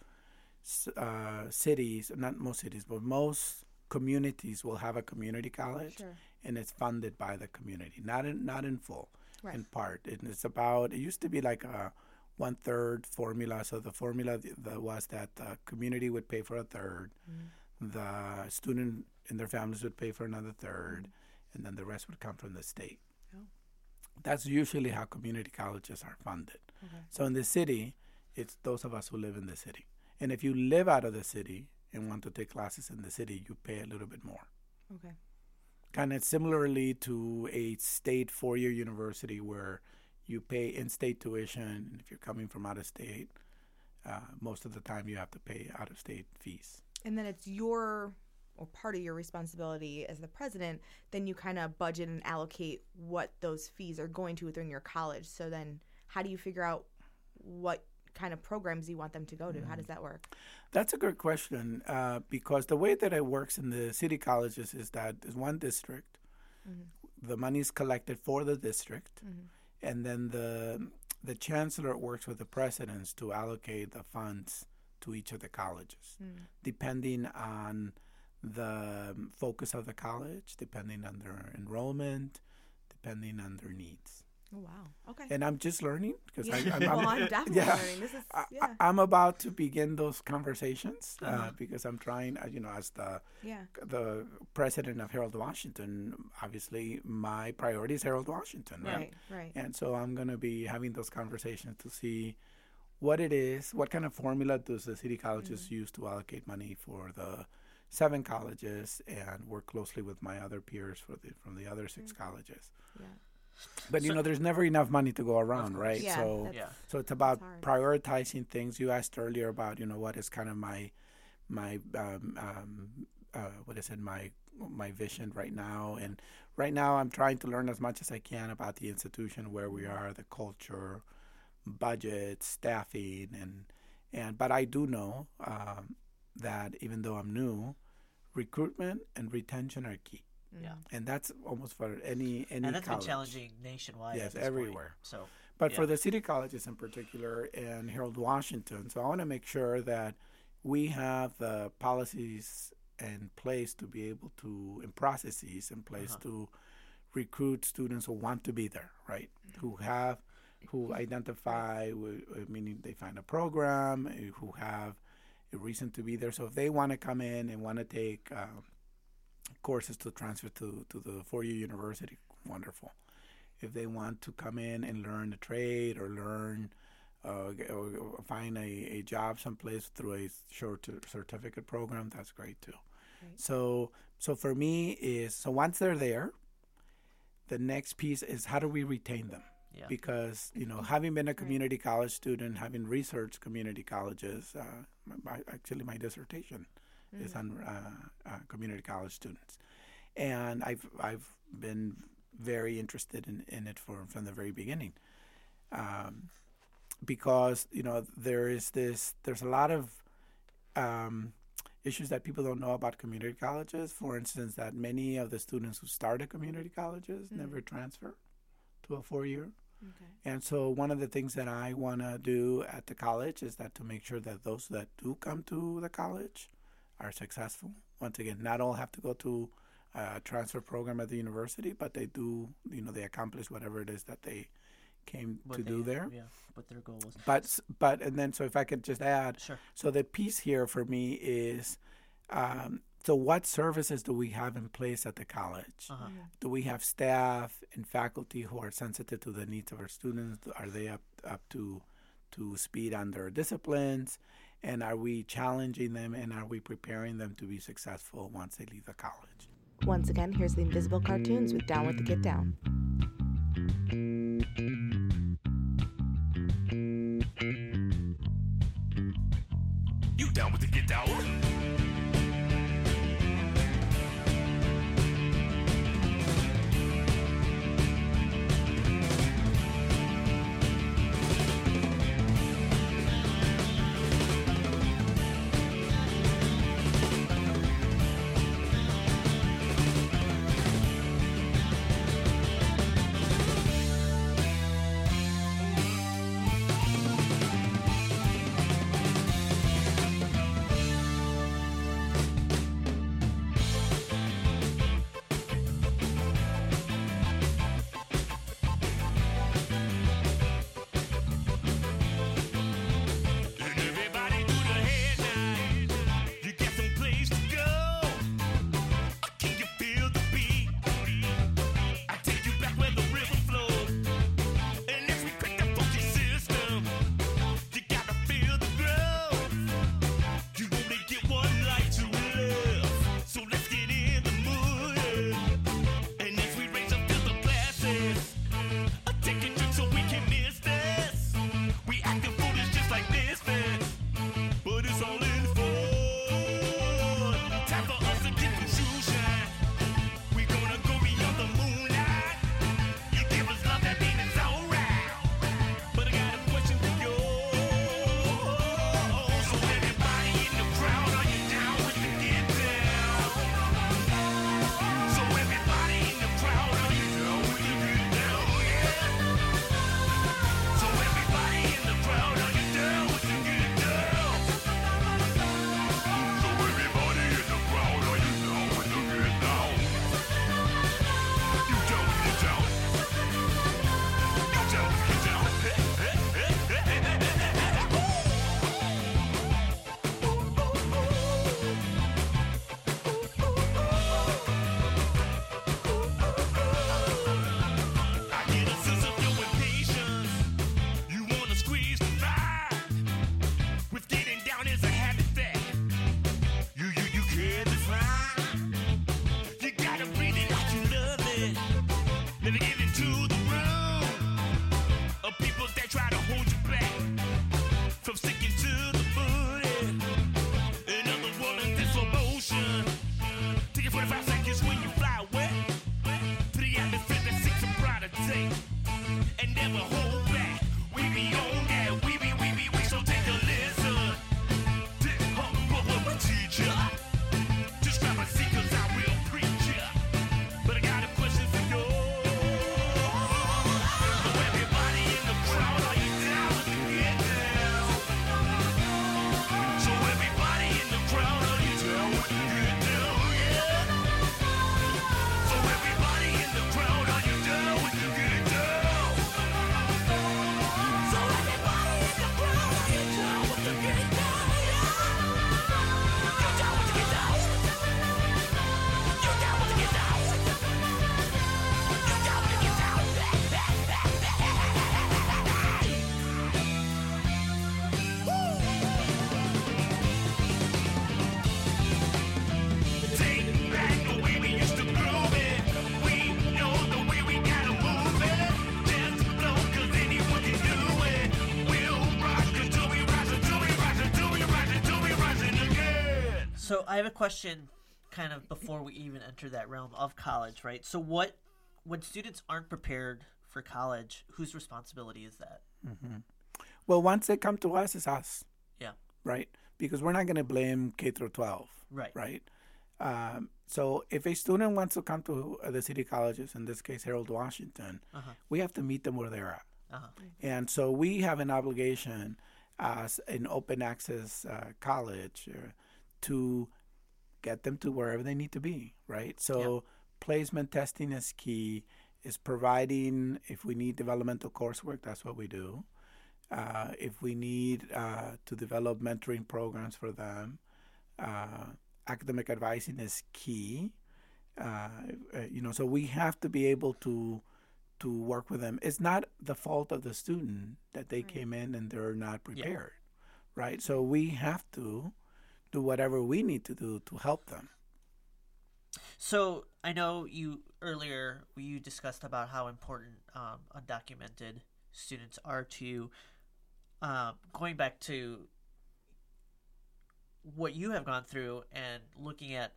Speaker 2: uh, cities, not most cities, but most communities will have a community college,
Speaker 3: Sure.
Speaker 2: and it's funded by the community, not in not in full,
Speaker 3: Right.
Speaker 2: in part. And it's about it used to be like uh, a one third formula. So the formula th- that was that the community would pay for a 3rd mm. the student and their families would pay for another 3rd mm. and then the rest would come from the state.
Speaker 3: Oh.
Speaker 2: That's usually how community colleges are funded.
Speaker 3: Okay.
Speaker 2: So in the city, it's those of us who live in the city. And if you live out of the city and want to take classes in the city, you pay a little bit more.
Speaker 3: Okay.
Speaker 2: Kind of similarly to a state four year university where you pay in state tuition. And if you're coming from out of state, uh, most of the time you have to pay out of state fees.
Speaker 3: And then it's your or part of your responsibility as the president, then you kind of budget and allocate what those fees are going to within your college. So then, how do you figure out what kind of programs you want them to go to? How does mm. that work?
Speaker 2: That's a good question uh, because the way that it works in the city colleges is that there's one district, mm-hmm. the money is collected for the district, mm-hmm. and then the the chancellor works with the presidents to allocate the funds to each of the colleges, mm. depending on the focus of the college, depending on their enrollment, depending on their needs.
Speaker 3: Oh wow. Okay.
Speaker 2: And I'm just learning because
Speaker 3: Yeah.
Speaker 2: I, I'm,
Speaker 3: well,
Speaker 2: I'm,
Speaker 3: I'm definitely
Speaker 2: yeah.
Speaker 3: learning. This is yeah.
Speaker 2: I, am about to begin those conversations uh,
Speaker 1: Uh-huh.
Speaker 2: because I'm trying, uh, you know, as the
Speaker 3: yeah.
Speaker 2: the president of Harold Washington, obviously my priority is Harold Washington, right?
Speaker 3: Right. Right.
Speaker 2: And so I'm going to be having those conversations to see what it is, what kind of formula does the city colleges
Speaker 3: Mm-hmm.
Speaker 2: use to allocate money for the seven colleges, and work closely with my other peers for the from the other 6
Speaker 3: Mm-hmm.
Speaker 2: colleges.
Speaker 3: Yeah.
Speaker 2: But you know, there's never enough money to go around, right?
Speaker 3: Yeah.
Speaker 2: so
Speaker 1: Yeah.
Speaker 2: so it's about
Speaker 3: hard.
Speaker 2: prioritizing things. You asked earlier about you know what is kind of my my um, um, uh, what is it my my vision right now, and right now I'm trying to learn as much as I can about the institution where we are, the culture, budget, staffing, and and but I do know um, that even though I'm new, recruitment and retention are key,
Speaker 1: Yeah.
Speaker 2: and that's almost for any any
Speaker 1: and that's
Speaker 2: college.
Speaker 1: been challenging nationwide.
Speaker 2: Yes,
Speaker 1: at this point.
Speaker 2: everywhere.
Speaker 1: So
Speaker 2: But for the city colleges in particular and Harold Washington, so I want to make sure that we have the policies in place to be able to, and processes in place
Speaker 1: Uh-huh.
Speaker 2: to recruit students who want to be there, right? Who have, who identify, uh, meaning they find a program, uh, who have a reason to be there. So if they want to come in and want to take um, courses to transfer to, to the four-year university, wonderful if they want to come in and learn a trade or learn uh, or find a, a job someplace through a short certificate program, that's great too.
Speaker 3: Right.
Speaker 2: So so for me is so once they're there, the next piece is how do we retain them?
Speaker 1: Yeah.
Speaker 2: Because you know, having been a community college student, having researched community colleges, uh, my- actually my dissertation is on uh, uh, community college students, and I've I've been very interested in, in it for, from the very beginning. Um, because, you know, there is this, there's a lot of um, issues that people don't know about community colleges. For instance, that many of the students who start at community colleges never transfer to a four year.
Speaker 3: Okay.
Speaker 2: And so, one of the things that I want to do at the college is that to make sure that those that do come to the college are successful. Once again, not all have to go to a transfer program at the university, but they do, you know, they accomplish whatever it is that they came
Speaker 1: what
Speaker 2: to
Speaker 1: they-
Speaker 2: do there.
Speaker 1: Yeah. What their goal was.
Speaker 2: But, but, and then, so if I could just add,
Speaker 1: Sure.
Speaker 2: so the piece here for me is, um, so what services do we have in place at the college?
Speaker 1: Uh-huh.
Speaker 2: do we have staff and faculty who are sensitive to the needs of our students? Are they up up to to speed on their disciplines? And are we challenging them and are we preparing them to be successful once they leave the college?
Speaker 4: Once again, here's the Invisible Cartoons with Down with the Get Down.
Speaker 5: Living
Speaker 1: in I have a question, kind of before we even enter that realm of college, right? So what, when students aren't prepared for college, whose responsibility is that?
Speaker 2: Well, once they come to us, it's us,
Speaker 1: Yeah.
Speaker 2: right? Because we're not going to blame K through 12,
Speaker 1: Right.
Speaker 2: right? Um, so if a student wants to come to the city colleges, in this case Harold Washington,
Speaker 1: Uh-huh.
Speaker 2: we have to meet them where they're at.
Speaker 1: Uh-huh.
Speaker 2: And so we have an obligation as an open access uh, college uh, to get them to wherever they need to be, right? So placement testing is key. Is providing if we need developmental coursework, that's what we do. Uh, if we need uh, to develop mentoring programs for them, uh, academic advising is key. Uh, uh, you know, so we have to be able to to work with them. It's not the fault of the student that they came in and they're not prepared, right? So we have to do whatever we need to do to help them.
Speaker 1: So I know you earlier you discussed about how important um, undocumented students are to um, going back to what you have gone through and looking at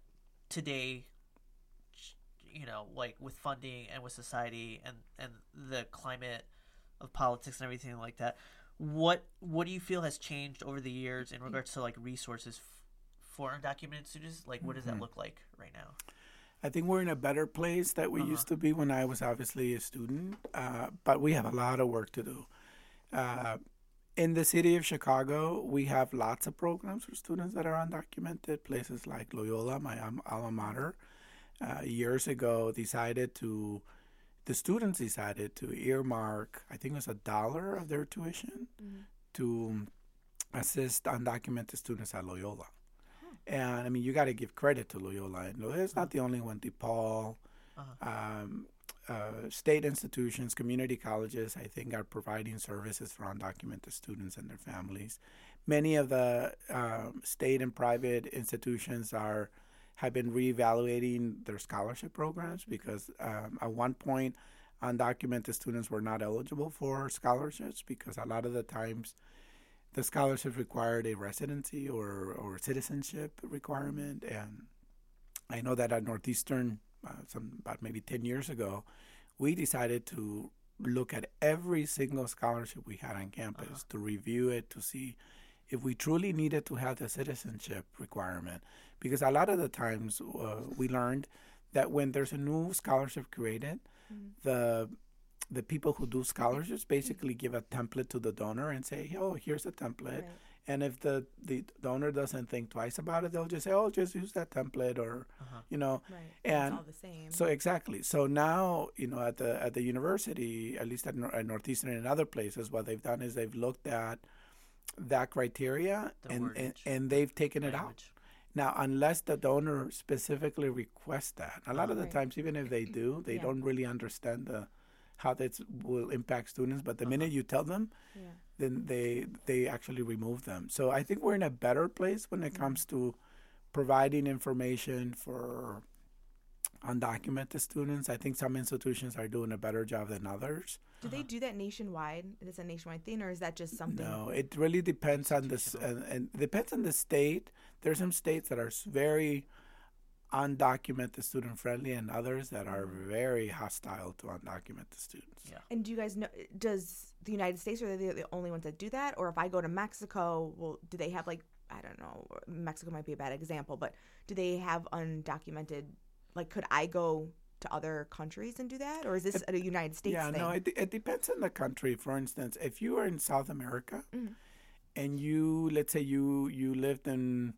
Speaker 1: today you know like with funding and with society and and the climate of politics and everything like that what what do you feel has changed over the years in regards to like resources for undocumented students like what does that look like right now
Speaker 2: I think we're in a better place that we used to be when I was obviously a student, uh, but we have a lot of work to do. Uh, in the city of Chicago, we have lots of programs for students that are undocumented. Places like Loyola, my alma mater, uh, years ago decided to, the students decided to earmark, I think it was a dollar of their tuition to assist undocumented students at Loyola. And I mean, you got to give credit to Loyola. And Loyola's not the only one. DePaul, um, uh, state institutions, community colleges, I think, are providing services for undocumented students and their families. Many of the um, state and private institutions are have been reevaluating their scholarship programs because um, at one point, undocumented students were not eligible for scholarships because a lot of the times the scholarship required a residency or, or citizenship requirement. And I know that at Northeastern, uh, some about maybe 10 years ago, we decided to look at every single scholarship we had on campus to review it to see if we truly needed to have the citizenship requirement. Because a lot of the times uh, we learned that when there's a new scholarship created, the the people who do scholarships basically mm-hmm. give a template to the donor and say, "Oh, here's a template." And if the the donor doesn't think twice about it, they'll just say, "Oh, just use that template," or uh-huh. you know.
Speaker 3: Right.
Speaker 2: And
Speaker 3: it's all the same.
Speaker 2: so exactly. So now, you know, at the at the university, at least at, at Northeastern and other places, what they've done is they've looked at that criteria
Speaker 1: The
Speaker 2: and, and and they've taken it out. Now, unless the donor specifically requests that, a lot of the
Speaker 3: Right.
Speaker 2: times, even if they do, they
Speaker 3: Yeah.
Speaker 2: don't really understand the how that will impact students. But the minute uh-huh. you tell them,
Speaker 3: yeah.
Speaker 2: then they they actually remove them. So I think we're in a better place when it comes mm-hmm. to providing information for undocumented students. I think some institutions are doing a better job than others.
Speaker 3: Do they uh-huh. do that nationwide? Is it a nationwide thing, or is that just something?
Speaker 2: No, it really depends on this, and, and depends on the state. There's some states that are s- very undocumented the student friendly, and others that are mm-hmm. very hostile to undocumented students.
Speaker 1: Yeah.
Speaker 3: And do you guys know? Does the United States are they the only ones that do that, or if I go to Mexico, well, do they have like I don't know? Mexico might be a bad example, but do they have undocumented? Like, could I go to other countries and do that, or is this a United States
Speaker 2: yeah,
Speaker 3: thing?
Speaker 2: no, it, it depends on the country. For instance, if you are in South America mm-hmm. and you, let's say you you lived in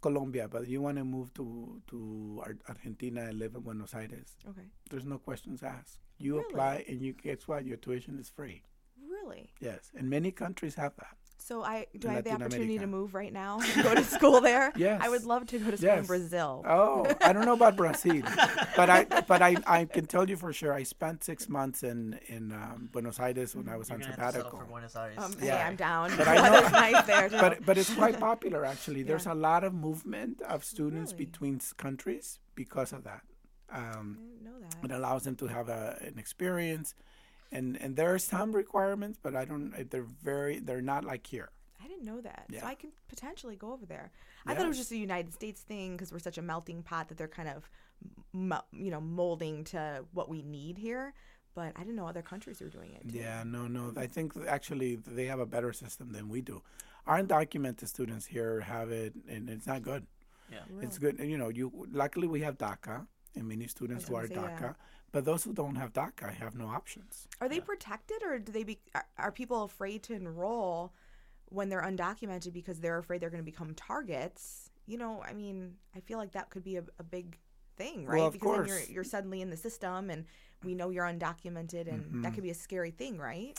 Speaker 2: Colombia, but you want to move to to Argentina and live in Buenos Aires,
Speaker 3: okay,
Speaker 2: there's no questions asked. You
Speaker 3: Really?
Speaker 2: apply, and you guess what? Your tuition is free.
Speaker 3: really?
Speaker 2: Yes, and many countries have that.
Speaker 3: So I do I have the
Speaker 2: Latin
Speaker 3: opportunity to move right now and go to school there?
Speaker 2: Yes.
Speaker 3: I would love to go to school in Brazil.
Speaker 2: Oh, I don't know about Brazil, but I but I, I can tell you for sure. I spent six months in in um, Buenos Aires when I was
Speaker 1: You're
Speaker 2: on
Speaker 1: gonna have to settle
Speaker 2: sabbatical.
Speaker 1: for Buenos Aires.
Speaker 3: Um,
Speaker 2: Yeah.
Speaker 3: Hey, I'm down.
Speaker 2: But I know-
Speaker 3: weather's nice there too.
Speaker 2: But but it's quite popular actually. There's
Speaker 3: Yeah.
Speaker 2: a lot of movement of students
Speaker 3: Really?
Speaker 2: between countries because of that.
Speaker 3: I
Speaker 2: Um,
Speaker 3: didn't know that.
Speaker 2: it allows them to have a, an experience, and and there are some requirements, but I don't. They're very. They're not like here.
Speaker 3: I didn't didn't know that.
Speaker 2: Yeah.
Speaker 3: So I can potentially go over there. I thought it was just a United States thing because we're such a melting pot that they're kind of, you know, molding to what we need here. But I didn't know other countries were doing it. Too.
Speaker 2: Yeah, no, no. I think actually they have a better system than we do. Our undocumented students here have it, and it's not good.
Speaker 1: Yeah.
Speaker 2: It's good. You know, you luckily we have DACA, and many students who are
Speaker 3: gonna yeah.
Speaker 2: But those who don't have DACA have no options.
Speaker 3: Are they protected, or do they be? Are, are people afraid to enroll when they're undocumented because they're afraid they're going to become targets? You know, I mean, I feel like that could be a, a big thing, right?
Speaker 2: Well, of
Speaker 3: because then you're you're suddenly in the system, and we know you're undocumented, and
Speaker 2: Mm-hmm.
Speaker 3: that could be a scary thing, right?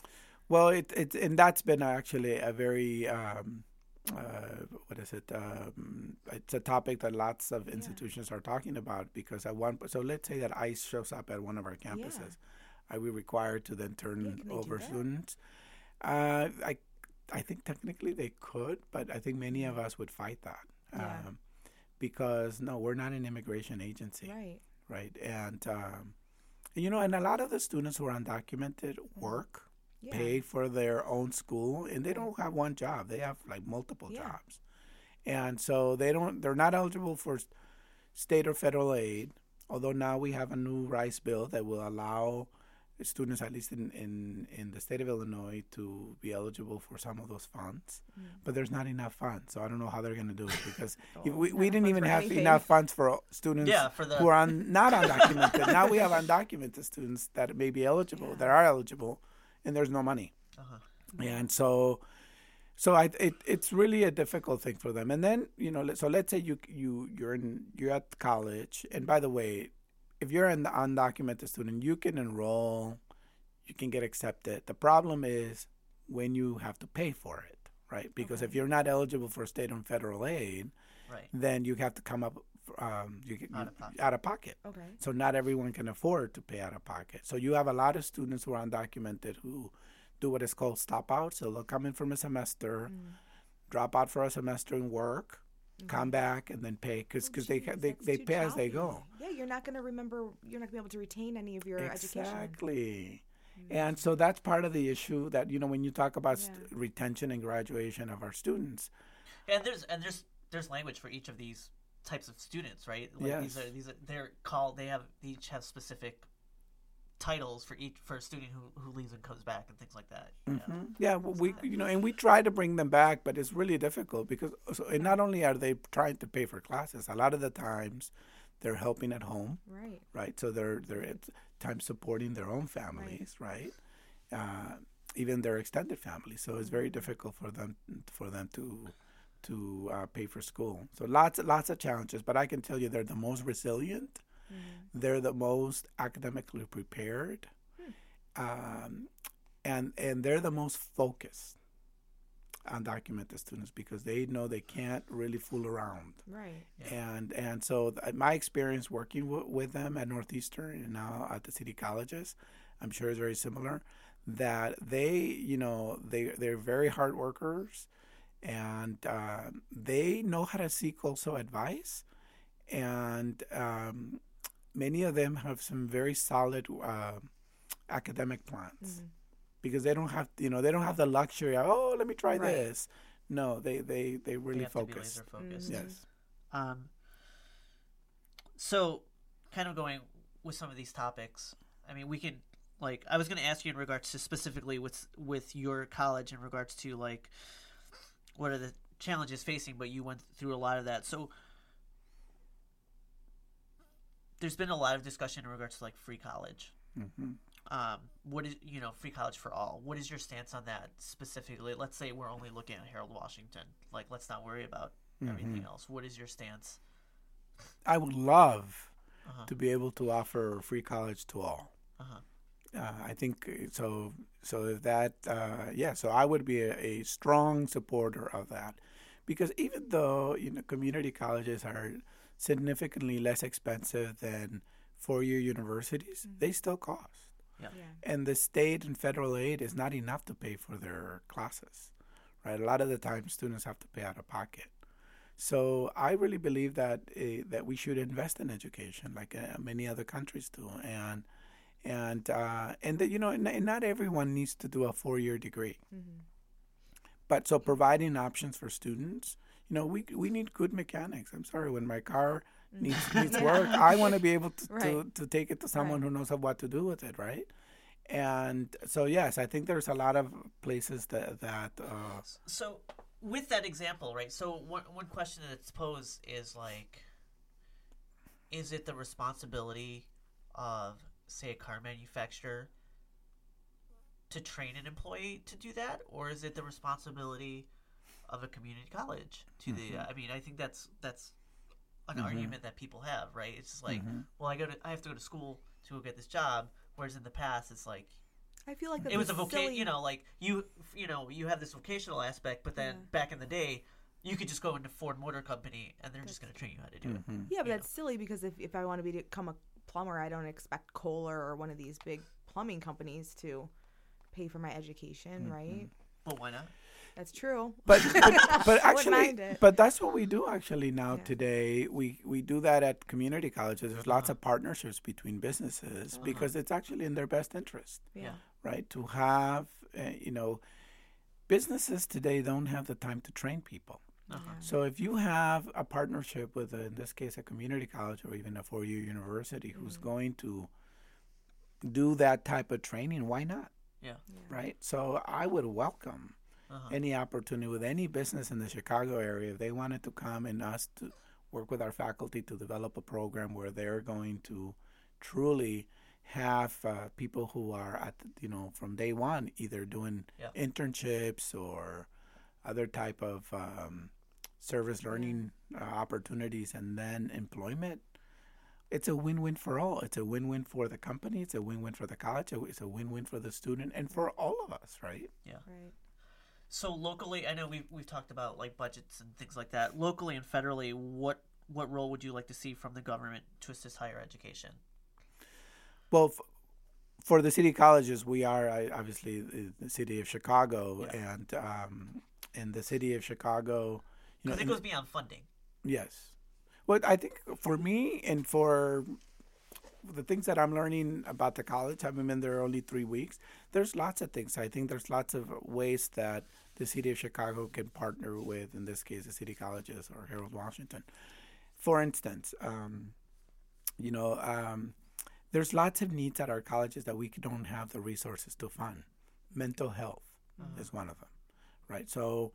Speaker 2: Well, it, it and that's been actually a very um, uh, what is it? Um, it's a topic that lots of institutions are talking about because at one so let's say that ICE shows up at one of our campuses, are we required to then turn
Speaker 3: do
Speaker 2: over students? Uh, I I think technically they could, but I think many of us would fight that.
Speaker 3: Yeah.
Speaker 2: Um, because no, we're not an immigration agency
Speaker 3: Right.
Speaker 2: right? And um, you know, and a lot of the students who are undocumented work,
Speaker 3: Yeah.
Speaker 2: pay for their own school, and they don't have one job; they have like multiple
Speaker 3: Yeah.
Speaker 2: jobs, and so they don't. They're not eligible for state or federal aid. Although now we have a new RISE bill that will allow students, at least in, in, in the state of Illinois, to be eligible for some of those funds.
Speaker 3: Mm.
Speaker 2: But there's not enough funds, so I don't know how they're going to do it because
Speaker 3: Oh,
Speaker 2: we, we didn't even have
Speaker 3: anything.
Speaker 2: enough funds for students
Speaker 1: Yeah, for the-
Speaker 2: who are un, not undocumented. now we have undocumented students that may be eligible, that are eligible, and there's no money.
Speaker 1: Uh-huh.
Speaker 2: And so, so I, it, it's really a difficult thing for them. And then you know, so let's say you you you're in you're at college, and by the way, if you're an undocumented student, you can enroll, you can get accepted. The problem is when you have to pay for it, right? Because if you're not eligible for state and federal aid,
Speaker 1: Right.
Speaker 2: then you have to come up um, you,
Speaker 1: Out of pocket.
Speaker 2: out of pocket.
Speaker 3: Okay.
Speaker 2: So not everyone can afford to pay out of pocket. So you have a lot of students who are undocumented who do what is called stop out. So they'll come in from a semester,
Speaker 3: Mm.
Speaker 2: drop out for a semester and work, come back and then pay because
Speaker 3: Oh,
Speaker 2: they they they
Speaker 3: too
Speaker 2: pay as they go.
Speaker 3: Yeah, you're not going to remember. You're not going to be able to retain any of your education.
Speaker 2: Exactly. And so that's part of the issue that you know when you talk about st- retention and graduation of our students.
Speaker 1: And there's and there's there's language for each of these types of students, right? Like These are these are they're called. They have they each have specific titles for each for a student who who leaves and comes back and things like that. Yeah.
Speaker 2: Mhm. Yeah, well, we you know, and we try to bring them back, but it's really difficult because so, and not only are they trying to pay for classes, a lot of the times they're helping at home,
Speaker 3: Right.
Speaker 2: right? So they're they're at times supporting their own families, right? Uh, even their extended family, So it's very difficult for them for them to to uh, pay for school. So lots lots of challenges, but I can tell you they're the most resilient. They're the most academically prepared, um, and and they're the most focused undocumented students because they know they can't really fool around
Speaker 3: Right.
Speaker 2: and and so th- my experience working w- with them at Northeastern and now at the city colleges, I'm sure is very similar. That they, you know, they they're very hard workers, and uh, they know how to seek also advice, and um, many of them have some very solid uh, academic plans because they don't have you know they don't have the luxury of oh let me try
Speaker 3: Right.
Speaker 2: this. No, they they they
Speaker 1: They
Speaker 2: really
Speaker 1: have to be
Speaker 2: focus.
Speaker 1: laser focused.
Speaker 2: Yes.
Speaker 1: Um, so, kind of going with some of these topics. I mean, we can like I was going to ask you in regards to specifically with with your college in regards to like what are the challenges facing, but you went through a lot of that. So, there's been a lot of discussion in regards to like free college.
Speaker 2: hmm
Speaker 1: Um, what is you know free college for all? What is your stance on that specifically? Let's say we're only looking at Harold Washington. Like, let's not worry about everything else. What is your stance?
Speaker 2: I would love
Speaker 1: Uh-huh.
Speaker 2: to be able to offer free college to all.
Speaker 1: Uh-huh.
Speaker 2: Uh, I think uh, so. So if that, uh, yeah. So I would be a, a strong supporter of that, because even though you know community colleges are significantly less expensive than four-year universities, they still cost,
Speaker 3: Yeah.
Speaker 2: and the state and federal aid is not enough to pay for their classes. Right, a lot of the time students have to pay out of pocket. So I really believe that uh, that we should invest in education, like uh, many other countries do, and and uh, and that you know, n- not everyone needs to do a four-year degree. But so providing options for students, you know, we we need good mechanics. I'm sorry when my car needs needs work, I want to be able to, to
Speaker 3: Right.
Speaker 2: to take it to someone who knows what to do with it, right? And so yes, I think there's a lot of places that that uh,
Speaker 1: So, with that example, right? So, one one question that's posed is like, is it the responsibility of, say, a car manufacturer to train an employee to do that, or is it the responsibility of a community college to the? Mm-hmm. I mean, I think that's that's an mm-hmm. argument that people have, right? It's just like, mm-hmm. well, I go to, I have to go to school to go get this job, whereas in the past, it's like
Speaker 3: I feel like
Speaker 1: it was a
Speaker 3: vocation.
Speaker 1: vocation you know like you you know you have this vocational aspect but then
Speaker 3: Yeah.
Speaker 1: back in the day you could just go into ford motor company and they're just going to train you how to do it
Speaker 3: Yeah, but
Speaker 1: you
Speaker 3: that's silly because if, if I want to be become a plumber, I don't expect Kohler or one of these big plumbing companies to pay for my education, mm-hmm. right?
Speaker 1: well why not?
Speaker 3: That's true.
Speaker 2: but but, but actually but that's what we do actually now
Speaker 3: Yeah.
Speaker 2: today. We we do that at community colleges. There's lots uh-huh. of partnerships between businesses uh-huh. because it's actually in their best interest
Speaker 3: yeah.
Speaker 2: right? To have uh, you know businesses today don't have the time to train people
Speaker 1: uh-huh.
Speaker 2: so if you have a partnership with a, in this case a community college or even a four-year university who's going to do that type of training why not
Speaker 1: yeah
Speaker 2: right so i would welcome
Speaker 1: Uh-huh.
Speaker 2: any opportunity with any business in the Chicago area, if they wanted to come and us to work with our faculty to develop a program where they're going to truly have uh, people who are at you know from day one either doing
Speaker 1: Yeah.
Speaker 2: internships or other type of um, service learning uh, opportunities and then employment it's a win-win for all. It's a win-win for the company. It's a win-win for the college. It's a win-win for the student and for all of us right? Yeah.
Speaker 3: Right.
Speaker 1: so locally i know we've, we've talked about like budgets and things like that. Locally and federally what what role would you like to see from the government to assist higher education?
Speaker 2: Well, f- for the city colleges, we are I, obviously the, the city of Chicago,
Speaker 1: Yeah.
Speaker 2: and um, in the city of Chicago, you know,
Speaker 1: because it goes beyond funding
Speaker 2: yes. Well, I think for me and for the things that I'm learning about the college, having been there only three weeks, there's lots of things. I think there's lots of ways that the city of Chicago can partner with, in this case, the city colleges or Harold Washington. For instance, um, you know, um, there's lots of needs at our colleges that we don't have the resources to fund. Mental health is one of them, right? So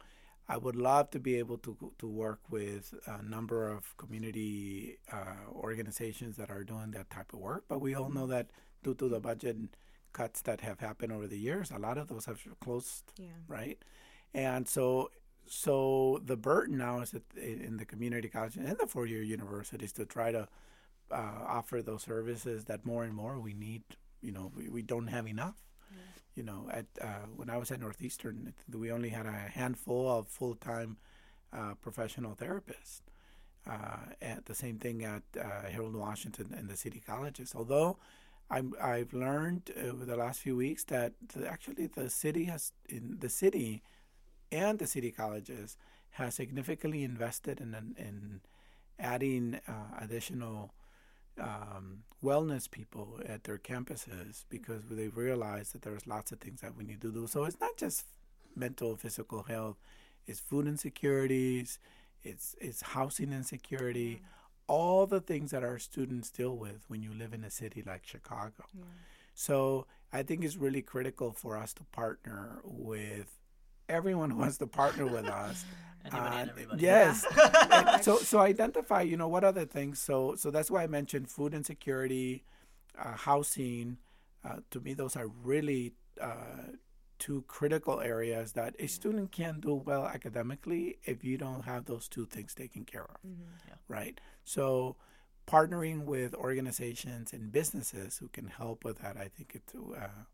Speaker 2: I would love to be able to to work with a number of community uh, organizations that are doing that type of work. But we all know that due to the budget cuts that have happened over the years, a lot of those have closed
Speaker 3: Yeah.
Speaker 2: right? And so, so the burden now is in in the community college and the four-year universities to try to uh, offer those services that more and more we need. You know, we, we don't have enough. You know, at uh, when I was at Northeastern, we only had a handful of full-time uh, professional therapists. Uh, at the same thing at uh, Harold Washington and the city colleges. Although I'm, I've learned over the last few weeks that the, actually the city has in the city and the city colleges has significantly invested in in, in adding uh, additional um, wellness people at their campuses because they realize that there's lots of things that we need to do. So it's not just mental physical health; it's food insecurities, it's it's housing insecurity, all the things that our students deal with when you live in a city like Chicago. So I think it's really critical for us to partner with everyone who wants to partner with us.
Speaker 1: Anybody and
Speaker 2: Uh,
Speaker 1: everybody.
Speaker 2: Yes. And so so identify, you know, what other things. So so that's why I mentioned food insecurity, uh, housing. Uh, to me, those are really uh, two critical areas that a student can't do well academically if you don't have those two things taken care of,
Speaker 1: Yeah.
Speaker 2: right? So partnering with organizations and businesses who can help with that, I think it uh,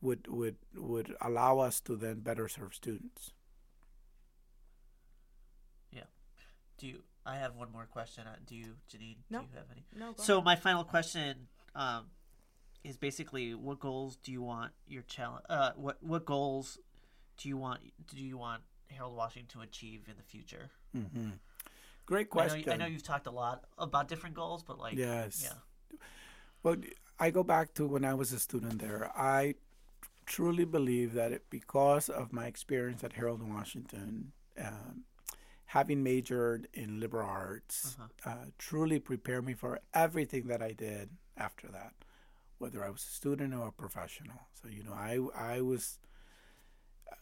Speaker 2: would would would allow us to then better serve students.
Speaker 1: Do you i have one more question uh, do you janine
Speaker 3: No.
Speaker 1: do you have any
Speaker 3: No. Go
Speaker 1: So my final question um, is basically, what goals do you want your challenge? Uh, what what goals do you want do you want Harold Washington to achieve in the future?
Speaker 2: hmm Great
Speaker 1: I know,
Speaker 2: question.
Speaker 1: I know you've talked a lot about different goals, but like,
Speaker 2: Yes.
Speaker 1: yeah,
Speaker 2: Well, I go back to when I was a student there. I truly believe that it, because of my experience at Harold Washington, um, having majored in liberal arts,
Speaker 1: Uh-huh.
Speaker 2: uh, truly prepared me for everything that I did after that, whether I was a student or a professional. So you know, I I was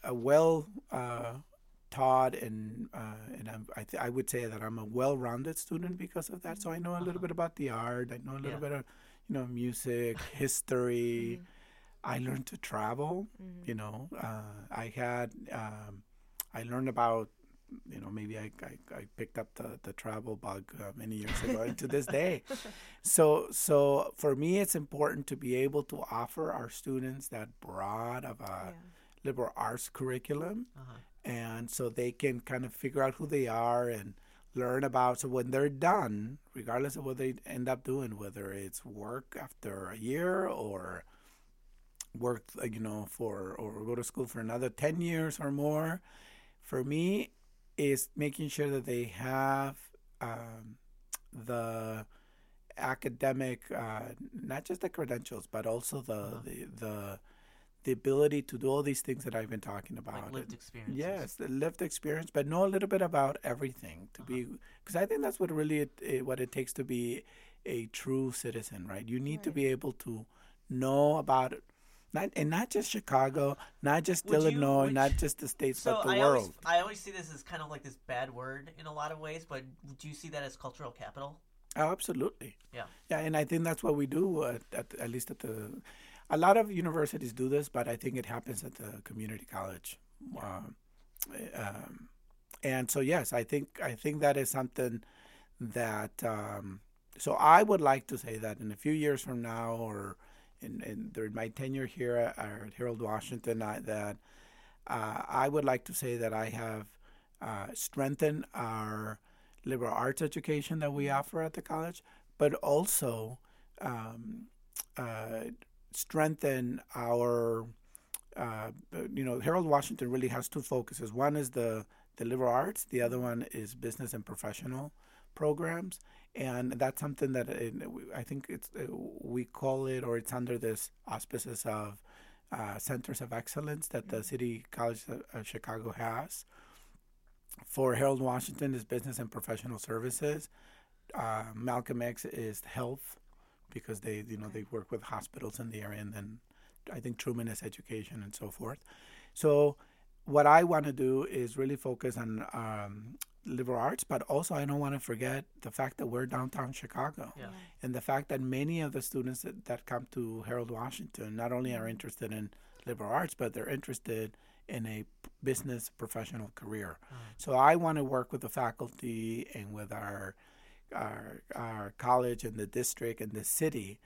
Speaker 2: a well uh, taught and uh, and I'm, I th- I would say that I'm a well-rounded student because of that. So I know a little bit about the art. I know a little
Speaker 1: Yeah.
Speaker 2: bit of you know music, history. I learned to travel. You know, uh, I had um, I learned about you know maybe I, I, I picked up the, the travel bug uh, many years ago and to this day so so for me it's important to be able to offer our students that broad of a liberal arts curriculum
Speaker 1: Uh-huh.
Speaker 2: and so they can kind of figure out who they are and learn about so when they're done regardless of what they end up doing whether it's work after a year or work you know for or go to school for another 10 years or more for me is making sure that they have um, the academic uh, not just the credentials but also the,
Speaker 1: Uh-huh.
Speaker 2: the the the ability to do all these things that I've been talking about.
Speaker 1: Like lived experiences.
Speaker 2: Yes, the lived experience, but know a little bit about everything to be because I think that's what really it, it, what it takes to be a true citizen, right? You need to be able to know about not and not just Chicago, not just
Speaker 1: Would you-
Speaker 2: Illinois,
Speaker 1: would
Speaker 2: not
Speaker 1: you-
Speaker 2: just the states,
Speaker 1: So
Speaker 2: but the
Speaker 1: I
Speaker 2: world.
Speaker 1: always I always see this as kind of like this bad word in a lot of ways, but do you see that as cultural capital?
Speaker 2: Oh, absolutely.
Speaker 1: Yeah.
Speaker 2: Yeah, and I think that's what we do at, at, at least at the. A lot of universities do this, but I think it happens at the community college. Um, um, and so yes, I think I think that is something that. Um, so I would like to say that in a few years from now, or in, in during my tenure here at, at Harold Washington, I, that uh, I would like to say that I have uh, strengthened our liberal arts education that we offer at the college, but also um, uh, strengthen our. Uh, you know, Harold Washington really has two focuses. One is the the liberal arts. The other one is business and professional programs, and that's something that uh, I think it's uh, we call it, or it's under this auspices of uh, centers of excellence that the City College of of Chicago has. For Harold Washington is business and professional services. Uh, Malcolm X is health because they you know they work with hospitals in the area, and then I think Truman is education and so forth. So what I want to do is really focus on um, liberal arts, but also I don't want to forget the fact that we're downtown Chicago
Speaker 1: Yeah.
Speaker 2: and the fact that many of the students that, that come to Harold Washington not only are interested in liberal arts, but they're interested in a business professional career. So I want to work with the faculty and with our, our our college and the district and the city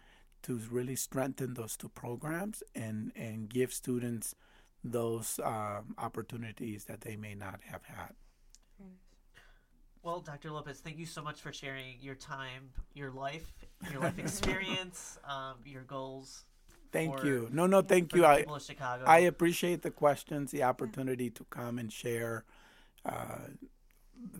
Speaker 2: to really strengthen those two programs and and give students those um, opportunities that they may not have had.
Speaker 1: Well, Dr. Lopez, thank you so much for sharing your time, your life, your life experience, um, your goals.
Speaker 2: Thank
Speaker 1: for-
Speaker 2: you. No, no, thank you. I
Speaker 1: people of Chicago.
Speaker 2: I appreciate the questions, the opportunity to come and share uh,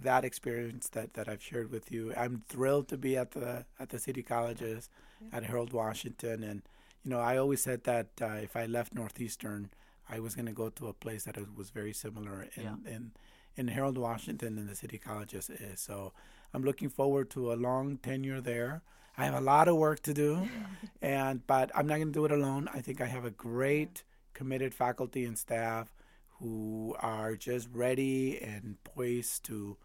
Speaker 2: that experience that, that I've shared with you. I'm thrilled to be at the at the city colleges at Harold Washington, and you know I always said that uh, if I left Northeastern, I was going to go to a place that was very similar in
Speaker 1: Yeah.
Speaker 2: in, in Harold Washington and the city colleges is. So I'm looking forward to a long tenure there. I have a lot of work to do, and but I'm not going to do it alone. I think I have a great, committed faculty and staff who are just ready and poised to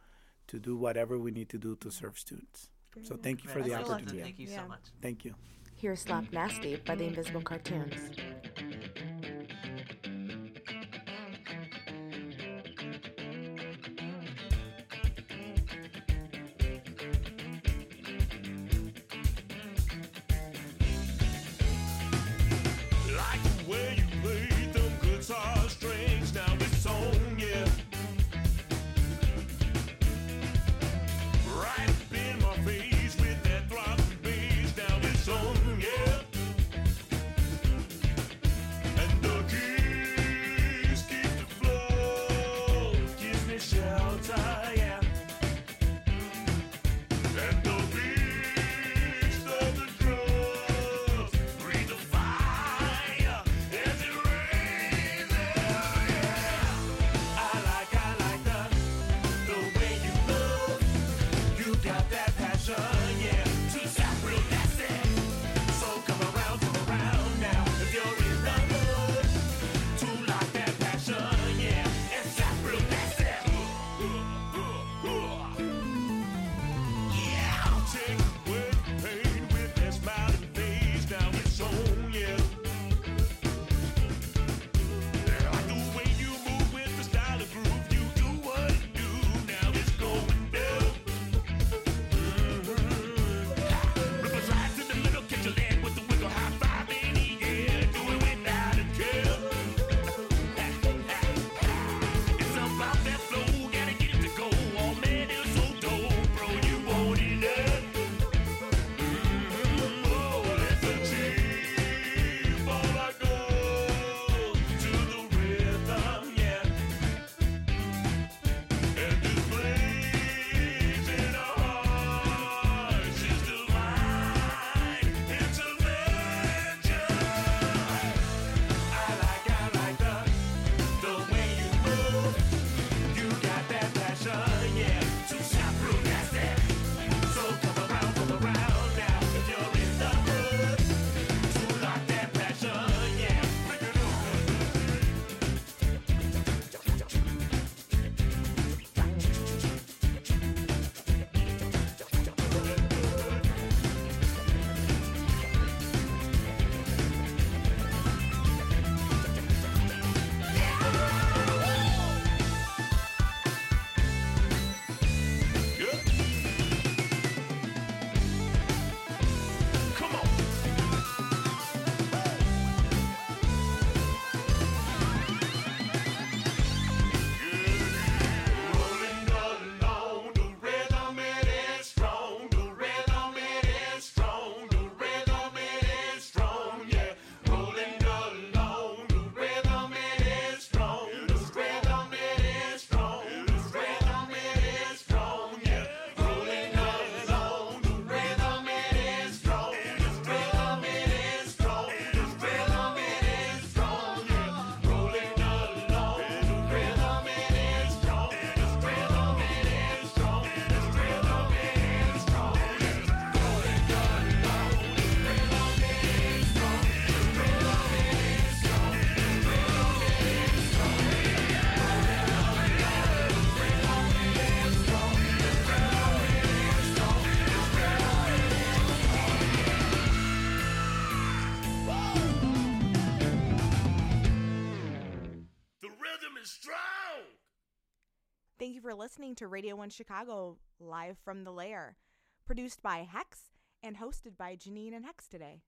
Speaker 2: to do whatever we need to do to serve students. So thank you for the opportunity.
Speaker 1: Thank you so much.
Speaker 2: Thank you.
Speaker 4: Here's Slap Nasty by the Invisible Cartoons.
Speaker 3: Listening to Radio 1 Chicago live from the lair, produced by Hex and hosted by Janine and Hex today.